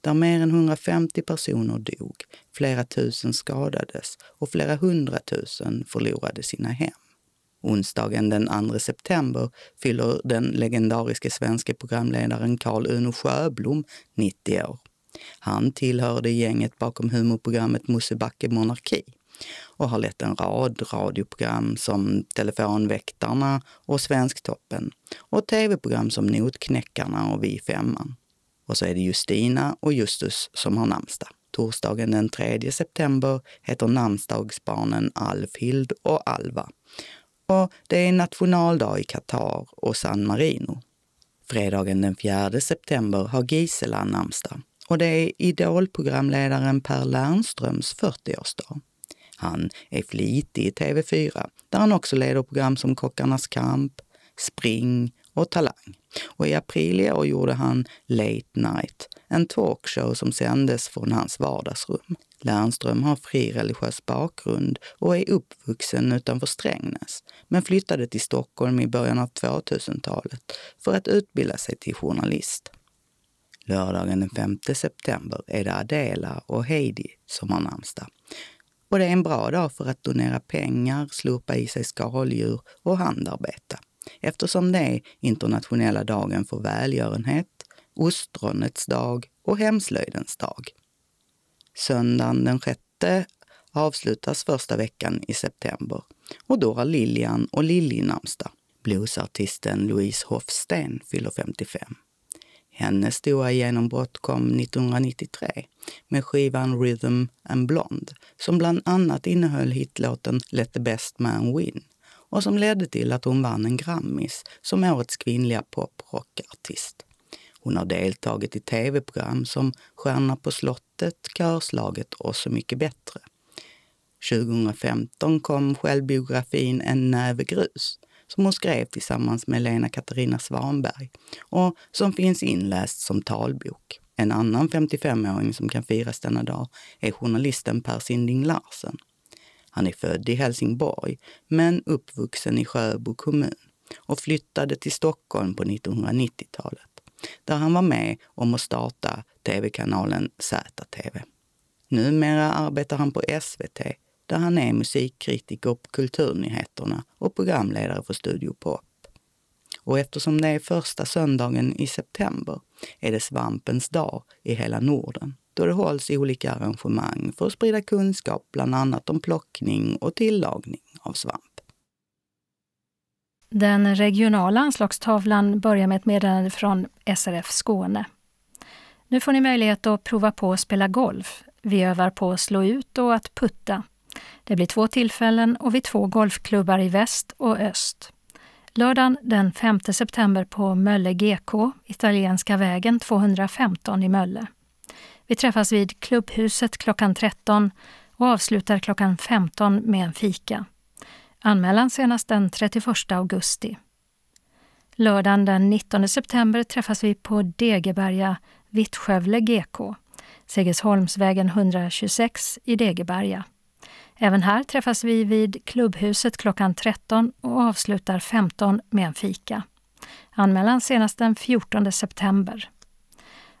där mer än 150 personer dog, flera tusen skadades och flera hundratusen förlorade sina hem. Onsdagen den 2 september fyller den legendariske svenske programledaren Carl-Uno Sjöblom 90 år. Han tillhörde gänget bakom humorprogrammet Mosebacke Monarki och har lett en rad radioprogram som Telefonväktarna och Svensktoppen och tv-program som Notknäckarna och Vi femman. Och så är det Justina och Justus som har namnsdag. Torsdagen den 3 september heter namnsdagsbarnen Alfhild och Alva. Och det är nationaldag i Qatar och San Marino. Fredagen den 4 september har Gisela namnsdag och det är idolprogramledaren Per Lernströms 40-årsdag. Han är flitig i TV4 där han också leder program som Kockarnas kamp, Spring och Talang. Och i april i år gjorde han Late Night, en talkshow som sändes från hans vardagsrum. Lernström har fri religiös bakgrund och är uppvuxen utanför Strängnäs, men flyttade till Stockholm i början av 2000-talet för att utbilda sig till journalist. Lördagen den 5 september är det Adela och Heidi som har namnsdag. Och det är en bra dag för att donera pengar, slopa i sig skaldjur och handarbeta. Eftersom det är internationella dagen för välgörenhet, ostronets dag och hemslöjdens dag. Söndagen den 6 avslutas första veckan i september och då har Lilian och Lilly namnsdag. Bluesartisten Louise Hofsten fyller 55. Hennes stora genombrott kom 1993 med skivan Rhythm and Blonde som bland annat innehöll hitlåten Let the best man win och som ledde till att hon vann en Grammis som årets kvinnliga poprockartist. Hon har deltagit i tv-program som Stjärna på slottet, Körslaget och Så mycket bättre. 2015 kom självbiografin En näve grus som hon skrev tillsammans med Lena Katarina Svanberg och som finns inläst som talbok. En annan 55-åring som kan firas denna dag är journalisten Per Sinding Larsen. Han är född i Helsingborg, men uppvuxen i Sjöbo kommun och flyttade till Stockholm på 1990-talet, där han var med om att starta tv-kanalen ZTV. Numera arbetar han på SVT där han är musikkritiker på Kulturnyheterna och programledare för Studio Pop. Och eftersom det är första söndagen i september är det svampens dag i hela Norden då det hålls olika arrangemang för att sprida kunskap bland annat om plockning och tillagning av svamp. Den regionala anslagstavlan börjar med ett meddelande från SRF Skåne. Nu får ni möjlighet att prova på att spela golf. Vi övar på att slå ut och att putta. Det blir två tillfällen och vid två golfklubbar i väst och öst. Lördagen den 5 september på Mölle GK, Italienska vägen 215 i Mölle. Vi träffas vid Klubbhuset klockan 13 och avslutar klockan 15 med en fika. Anmälan senast den 31 augusti. Lördagen den 19 september träffas vi på Degeberga, Vittskövle GK, Segersholmsvägen 126 i Degeberga. Även här träffas vi vid Klubbhuset klockan 13 och avslutar 15 med en fika. Anmälan senast den 14 september.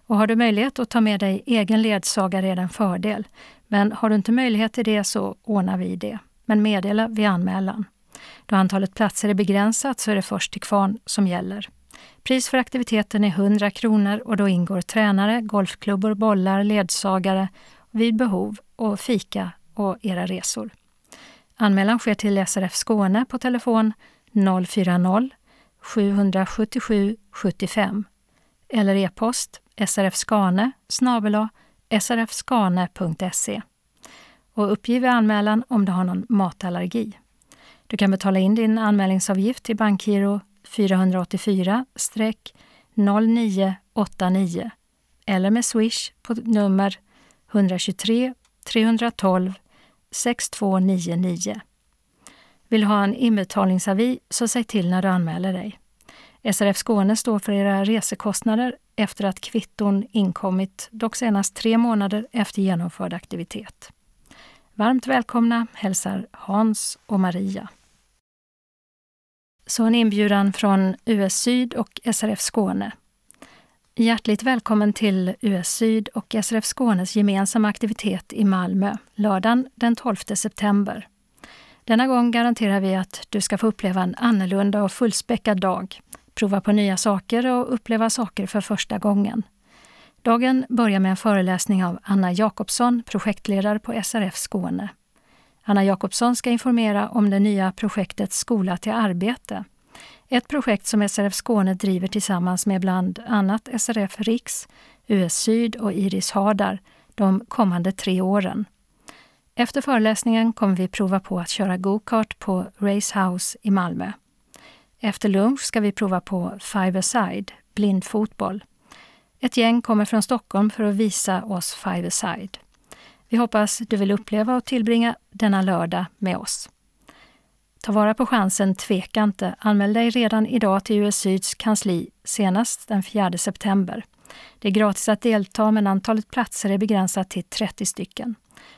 Och har du möjlighet att ta med dig egen ledsagare är det en fördel. Men har du inte möjlighet till det så ordnar vi det. Men meddela vid anmälan. Då antalet platser är begränsat så är det först till kvarn som gäller. Pris för aktiviteten är 100 kronor och då ingår tränare, golfklubbor, bollar, ledsagare vid behov och fika och era resor. Anmälan sker till SRF Skåne på telefon 040-777 75 eller e-post srfskane snabel srfskane.se och uppgiv i anmälan om du har någon matallergi. Du kan betala in din anmälningsavgift till Bankgiro 484-0989 eller med Swish på nummer 123 312 6299. Vill du ha en inbetalningsavi så säg till när du anmäler dig. SRF Skåne står för era resekostnader efter att kvitton inkommit, dock senast tre månader efter genomförd aktivitet. Varmt välkomna hälsar Hans och Maria. Så en inbjudan från US Syd och SRF Skåne. Hjärtligt välkommen till US Syd och SRF Skånes gemensamma aktivitet i Malmö, lördagen den 12 september. Denna gång garanterar vi att du ska få uppleva en annorlunda och fullspäckad dag, prova på nya saker och uppleva saker för första gången. Dagen börjar med en föreläsning av Anna Jakobsson, projektledare på SRF Skåne. Anna Jakobsson ska informera om det nya projektet Skola till arbete. Ett projekt som SRF Skåne driver tillsammans med bland annat SRF Riks, US Syd och Iris Hardar de kommande tre åren. Efter föreläsningen kommer vi prova på att köra go-kart på Race House i Malmö. Efter lunch ska vi prova på Five-a-side, blindfotboll. Ett gäng kommer från Stockholm för att visa oss Five-a-side. Vi hoppas du vill uppleva och tillbringa denna lördag med oss. Ta vara på chansen, tveka inte. Anmäl dig redan idag till US Syds kansli senast den 4 september. Det är gratis att delta men antalet platser är begränsat till 30 stycken.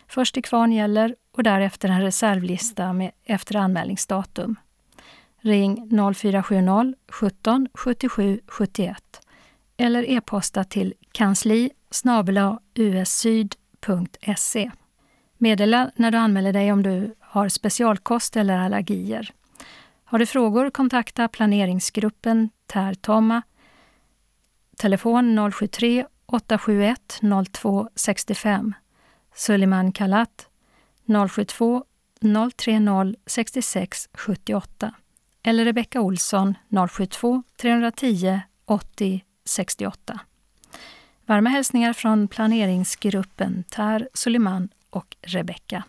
Först till kvarn gäller och därefter en reservlista med efter anmälningsdatum. Ring 0470 17 77 71 eller e-posta till kansli ussyd.se. Meddela när du anmäler dig om du har specialkost eller allergier. Har du frågor kontakta planeringsgruppen Tärtomma. Telefon 073 871 0265. Suleiman Kalat 072 030 66 78 eller Rebecka Olsson 072 310 80 68. Varma hälsningar från planeringsgruppen Tär, Suleiman och Rebecka.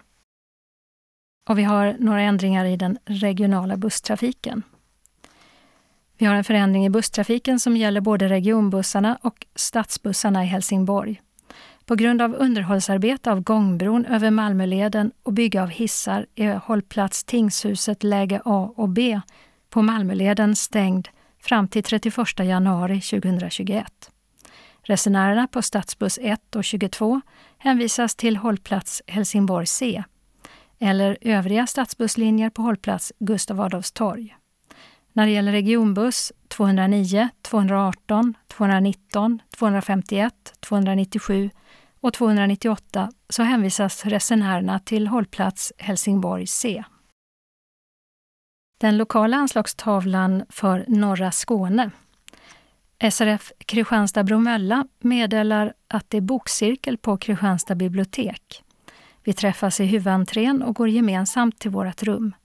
Och vi har några ändringar i den regionala busstrafiken. Vi har en förändring i busstrafiken som gäller både regionbussarna och stadsbussarna i Helsingborg. På grund av underhållsarbete av gångbron över Malmöleden och bygge av hissar är hållplats Tingshuset läge A och B på Malmöleden stängd fram till 31 januari 2021. Resenärerna på stadsbuss 1 och 22 hänvisas till hållplats Helsingborg C eller övriga stadsbusslinjer på hållplats Gustav Adolfs torg. När det gäller regionbuss 209, 218, 219, 251, 297 och 298 så hänvisas resenärerna till hållplats Helsingborg C. Den lokala anslagstavlan för norra Skåne. SRF Kristianstad-Bromölla meddelar att det är bokcirkel på Kristianstad bibliotek. Vi träffas i huvudentrén och går gemensamt till vårt rum.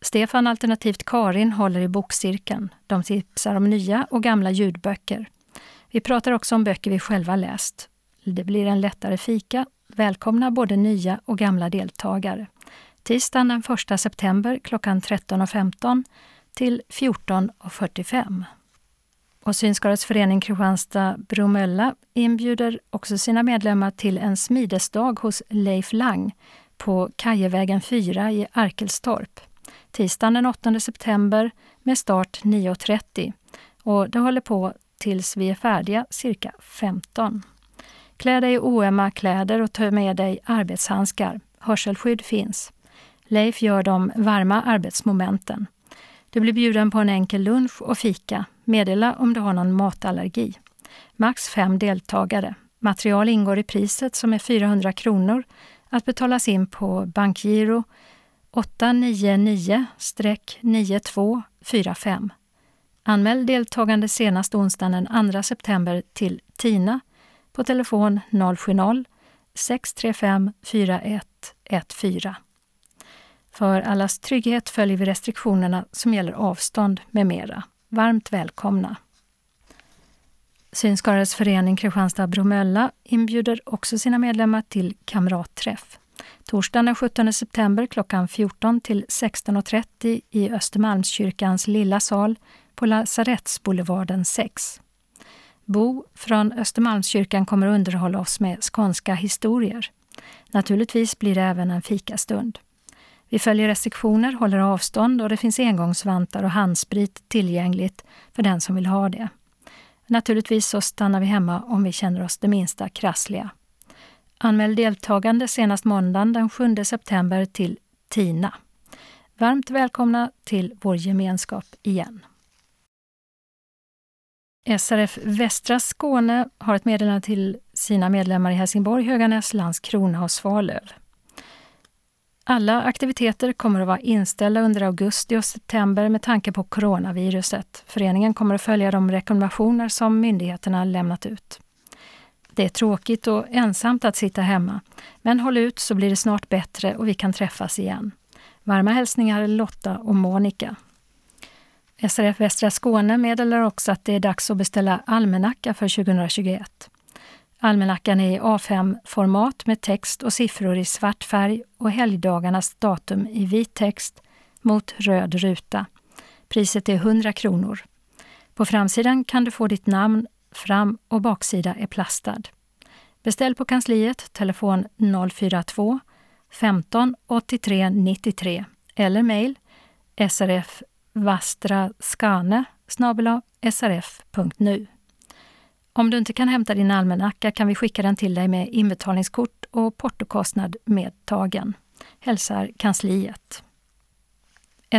Stefan alternativt Karin håller i bokcirkeln. De tipsar om nya och gamla ljudböcker. Vi pratar också om böcker vi själva läst. Det blir en lättare fika. Välkomna både nya och gamla deltagare tisdagen den 1 september klockan 13.15 till 14.45. Och Synskadades förening Kristianstad-Bromölla inbjuder också sina medlemmar till en smidesdag hos Leif Lang på Kajevägen 4 i Arkelstorp. Tisdagen den 8 september med start 9.30 och det håller på tills vi är färdiga cirka 15. Klä dig i oömma kläder och ta med dig arbetshandskar. Hörselskydd finns. Leif gör de varma arbetsmomenten. Du blir bjuden på en enkel lunch och fika. Meddela om du har någon matallergi. Max fem deltagare. Material ingår i priset som är 400 kronor att betalas in på bankgiro 899-9245. Anmäl deltagande senast onsdagen den 2 september till TINA på telefon 070-635 4114. För allas trygghet följer vi restriktionerna som gäller avstånd med mera. Varmt välkomna! Synskadades förening Kristianstad-Bromölla inbjuder också sina medlemmar till kamratträff. Torsdagen den 17 september klockan 14 till 16.30 i Östermalmskyrkans lilla sal på Lasarettsboulevarden 6. Bo från Östermalmskyrkan kommer att underhålla oss med skånska historier. Naturligtvis blir det även en fikastund. Vi följer restriktioner, håller avstånd och det finns engångsvantar och handsprit tillgängligt för den som vill ha det. Naturligtvis så stannar vi hemma om vi känner oss det minsta krassliga. Anmäl deltagande senast måndagen den 7 september till TINA. Varmt välkomna till vår gemenskap igen. SRF Västra Skåne har ett meddelande till sina medlemmar i Helsingborg, Höganäs, Landskrona och Svalöv. Alla aktiviteter kommer att vara inställda under augusti och september med tanke på coronaviruset. Föreningen kommer att följa de rekommendationer som myndigheterna lämnat ut. Det är tråkigt och ensamt att sitta hemma, men håll ut så blir det snart bättre och vi kan träffas igen. Varma hälsningar Lotta och Monica. SRF Västra Skåne meddelar också att det är dags att beställa almanacka för 2021. Almanackan är i A5-format med text och siffror i svart färg och helgdagarnas datum i vit text mot röd ruta. Priset är 100 kronor. På framsidan kan du få ditt namn, fram och baksida är plastad. Beställ på kansliet, telefon 042 15 83 93 eller mejl srfvastraskane srf.nu. Om du inte kan hämta din almanacka kan vi skicka den till dig med inbetalningskort och portokostnad medtagen. Hälsar kansliet.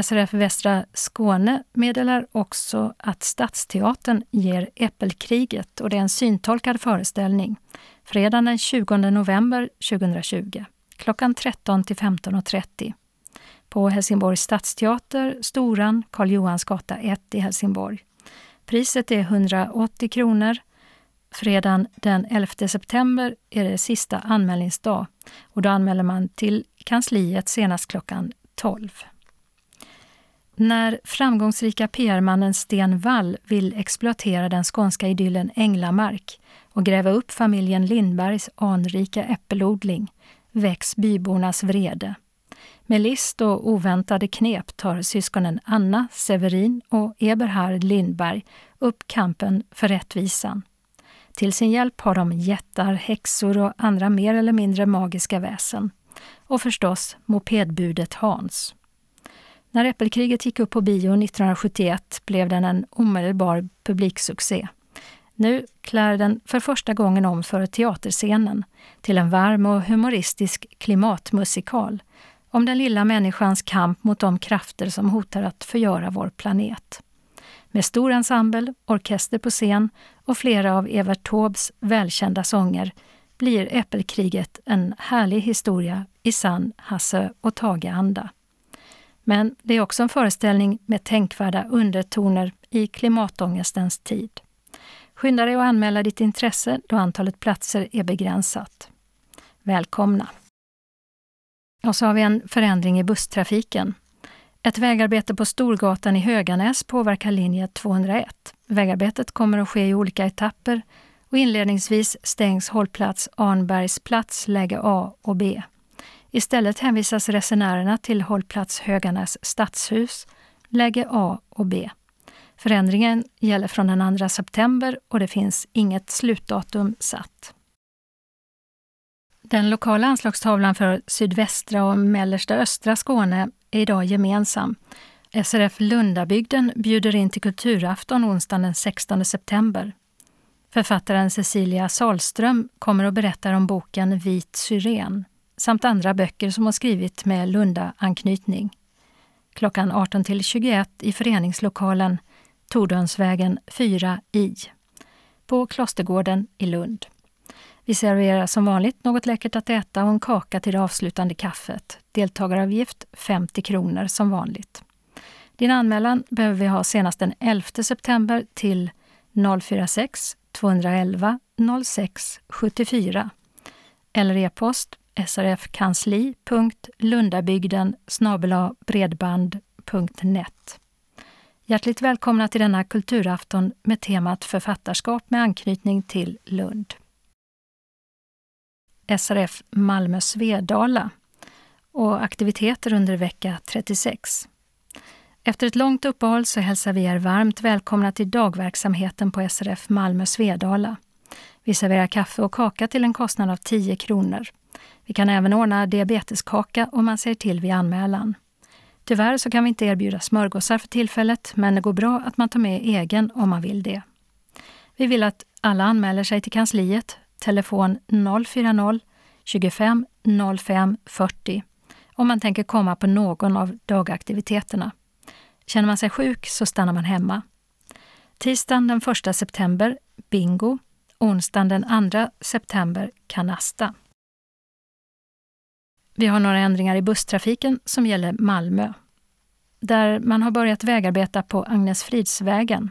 SRF Västra Skåne meddelar också att Stadsteatern ger Äppelkriget och det är en syntolkad föreställning fredagen den 20 november 2020 klockan 13 till 15.30 på Helsingborgs stadsteater, Storan, Karl Johansgata 1 i Helsingborg. Priset är 180 kronor Fredagen den 11 september är det sista anmälningsdag och då anmäler man till kansliet senast klockan 12. När framgångsrika PR-mannen Sten Wall vill exploatera den skånska idyllen Änglamark och gräva upp familjen Lindbergs anrika äppelodling väcks bybornas vrede. Med list och oväntade knep tar syskonen Anna Severin och Eberhard Lindberg upp kampen för rättvisan. Till sin hjälp har de jättar, häxor och andra mer eller mindre magiska väsen. Och förstås mopedbudet Hans. När Äppelkriget gick upp på bio 1971 blev den en omedelbar publiksuccé. Nu klär den för första gången om för teaterscenen till en varm och humoristisk klimatmusikal om den lilla människans kamp mot de krafter som hotar att förgöra vår planet. Med stor ensemble, orkester på scen och flera av Evert Taubes välkända sånger blir Äppelkriget en härlig historia i sann Hasse och Tage-anda. Men det är också en föreställning med tänkvärda undertoner i klimatångestens tid. Skynda dig att anmäla ditt intresse då antalet platser är begränsat. Välkomna! Och så har vi en förändring i busstrafiken. Ett vägarbete på Storgatan i Höganäs påverkar linje 201. Vägarbetet kommer att ske i olika etapper och inledningsvis stängs hållplats Arnbergsplats läge A och B. Istället hänvisas resenärerna till hållplats Höganäs stadshus, läge A och B. Förändringen gäller från den 2 september och det finns inget slutdatum satt. Den lokala anslagstavlan för sydvästra och mellersta östra Skåne är idag gemensam. SRF Lundabygden bjuder in till kulturafton onsdagen den 16 september. Författaren Cecilia Salström kommer att berätta om boken Vit syren samt andra böcker som hon skrivit med Lunda-anknytning. Klockan 18 till 21 i föreningslokalen Tordönsvägen 4 i på Klostergården i Lund. Vi serverar som vanligt något läckert att äta och en kaka till det avslutande kaffet. Deltagaravgift 50 kronor som vanligt. Din anmälan behöver vi ha senast den 11 september till 046 211 06 74 eller e-post srfkansli.lundabygden bredband.net. Hjärtligt välkomna till denna kulturafton med temat författarskap med anknytning till Lund. SRF Malmö Svedala och aktiviteter under vecka 36. Efter ett långt uppehåll så hälsar vi er varmt välkomna till dagverksamheten på SRF Malmö Svedala. Vi serverar kaffe och kaka till en kostnad av 10 kronor. Vi kan även ordna diabeteskaka om man säger till vid anmälan. Tyvärr så kan vi inte erbjuda smörgåsar för tillfället, men det går bra att man tar med egen om man vill det. Vi vill att alla anmäler sig till kansliet, telefon 040 25 05 40 om man tänker komma på någon av dagaktiviteterna. Känner man sig sjuk så stannar man hemma. Tisdagen den 1 september, bingo. Onsdagen den 2 september, kanasta. Vi har några ändringar i busstrafiken som gäller Malmö. Där man har börjat vägarbeta på Agnesfridsvägen,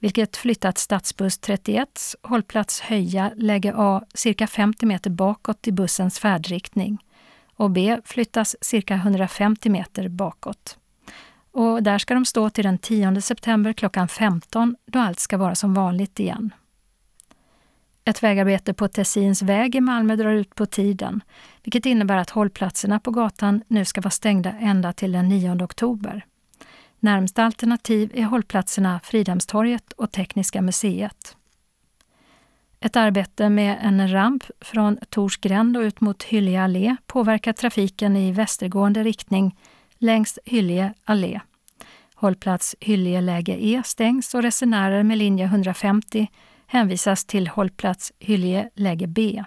vilket flyttat stadsbuss 31 hållplats Höja läge A cirka 50 meter bakåt i bussens färdriktning och B flyttas cirka 150 meter bakåt. Och där ska de stå till den 10 september klockan 15 då allt ska vara som vanligt igen. Ett vägarbete på Tessins väg i Malmö drar ut på tiden, vilket innebär att hållplatserna på gatan nu ska vara stängda ända till den 9 oktober. Närmsta alternativ är hållplatserna Fridhemstorget och Tekniska museet. Ett arbete med en ramp från Torsgränd och ut mot Hyllie allé påverkar trafiken i västergående riktning längs Hyllie allé. Hållplats Hyllie läge E stängs och resenärer med linje 150 hänvisas till hållplats Hyllie läge B.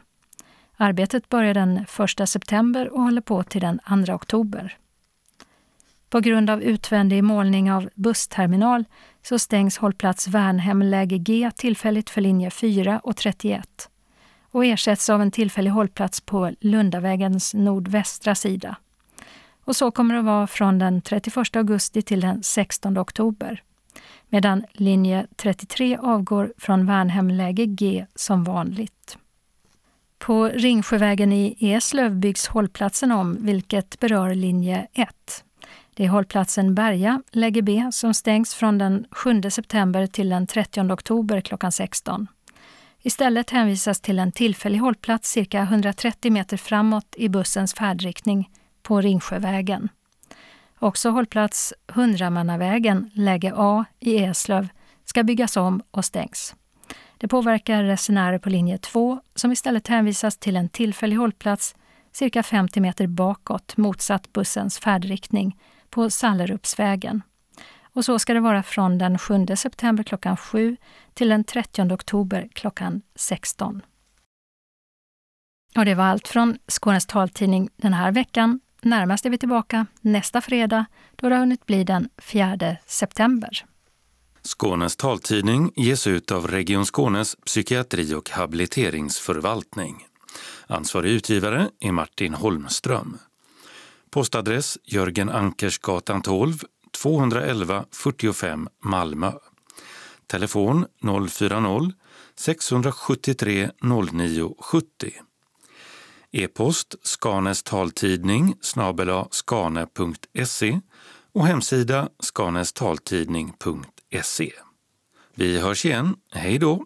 Arbetet börjar den 1 september och håller på till den 2 oktober. På grund av utvändig målning av bussterminal så stängs hållplats Värnhem läge G tillfälligt för linje 4 och 31 och ersätts av en tillfällig hållplats på Lundavägens nordvästra sida. Och så kommer det att vara från den 31 augusti till den 16 oktober medan linje 33 avgår från Värnhem läge G som vanligt. På Ringsjövägen i Eslöv byggs hållplatsen om, vilket berör linje 1. Det är hållplatsen Berga, läge B, som stängs från den 7 september till den 30 oktober klockan 16. Istället hänvisas till en tillfällig hållplats cirka 130 meter framåt i bussens färdriktning på Ringsjövägen. Också hållplats Hundramannavägen, läge A i Eslöv, ska byggas om och stängs. Det påverkar resenärer på linje 2 som istället hänvisas till en tillfällig hållplats cirka 50 meter bakåt motsatt bussens färdriktning på Sallerupsvägen. Och så ska det vara från den 7 september klockan 7 till den 30 oktober klockan 16. Och det var allt från Skånes taltidning den här veckan. Närmast är vi tillbaka nästa fredag då det har hunnit bli den 4 september. Skånes taltidning ges ut av Region Skånes psykiatri och habiliteringsförvaltning. Ansvarig utgivare är Martin Holmström. Postadress Jörgen Ankersgatan 12, 211 45 Malmö. Telefon 040-673 0970. E-post Skanes taltidning snabela skane.se och hemsida skanestaltidning.se. Vi hörs igen. Hej då!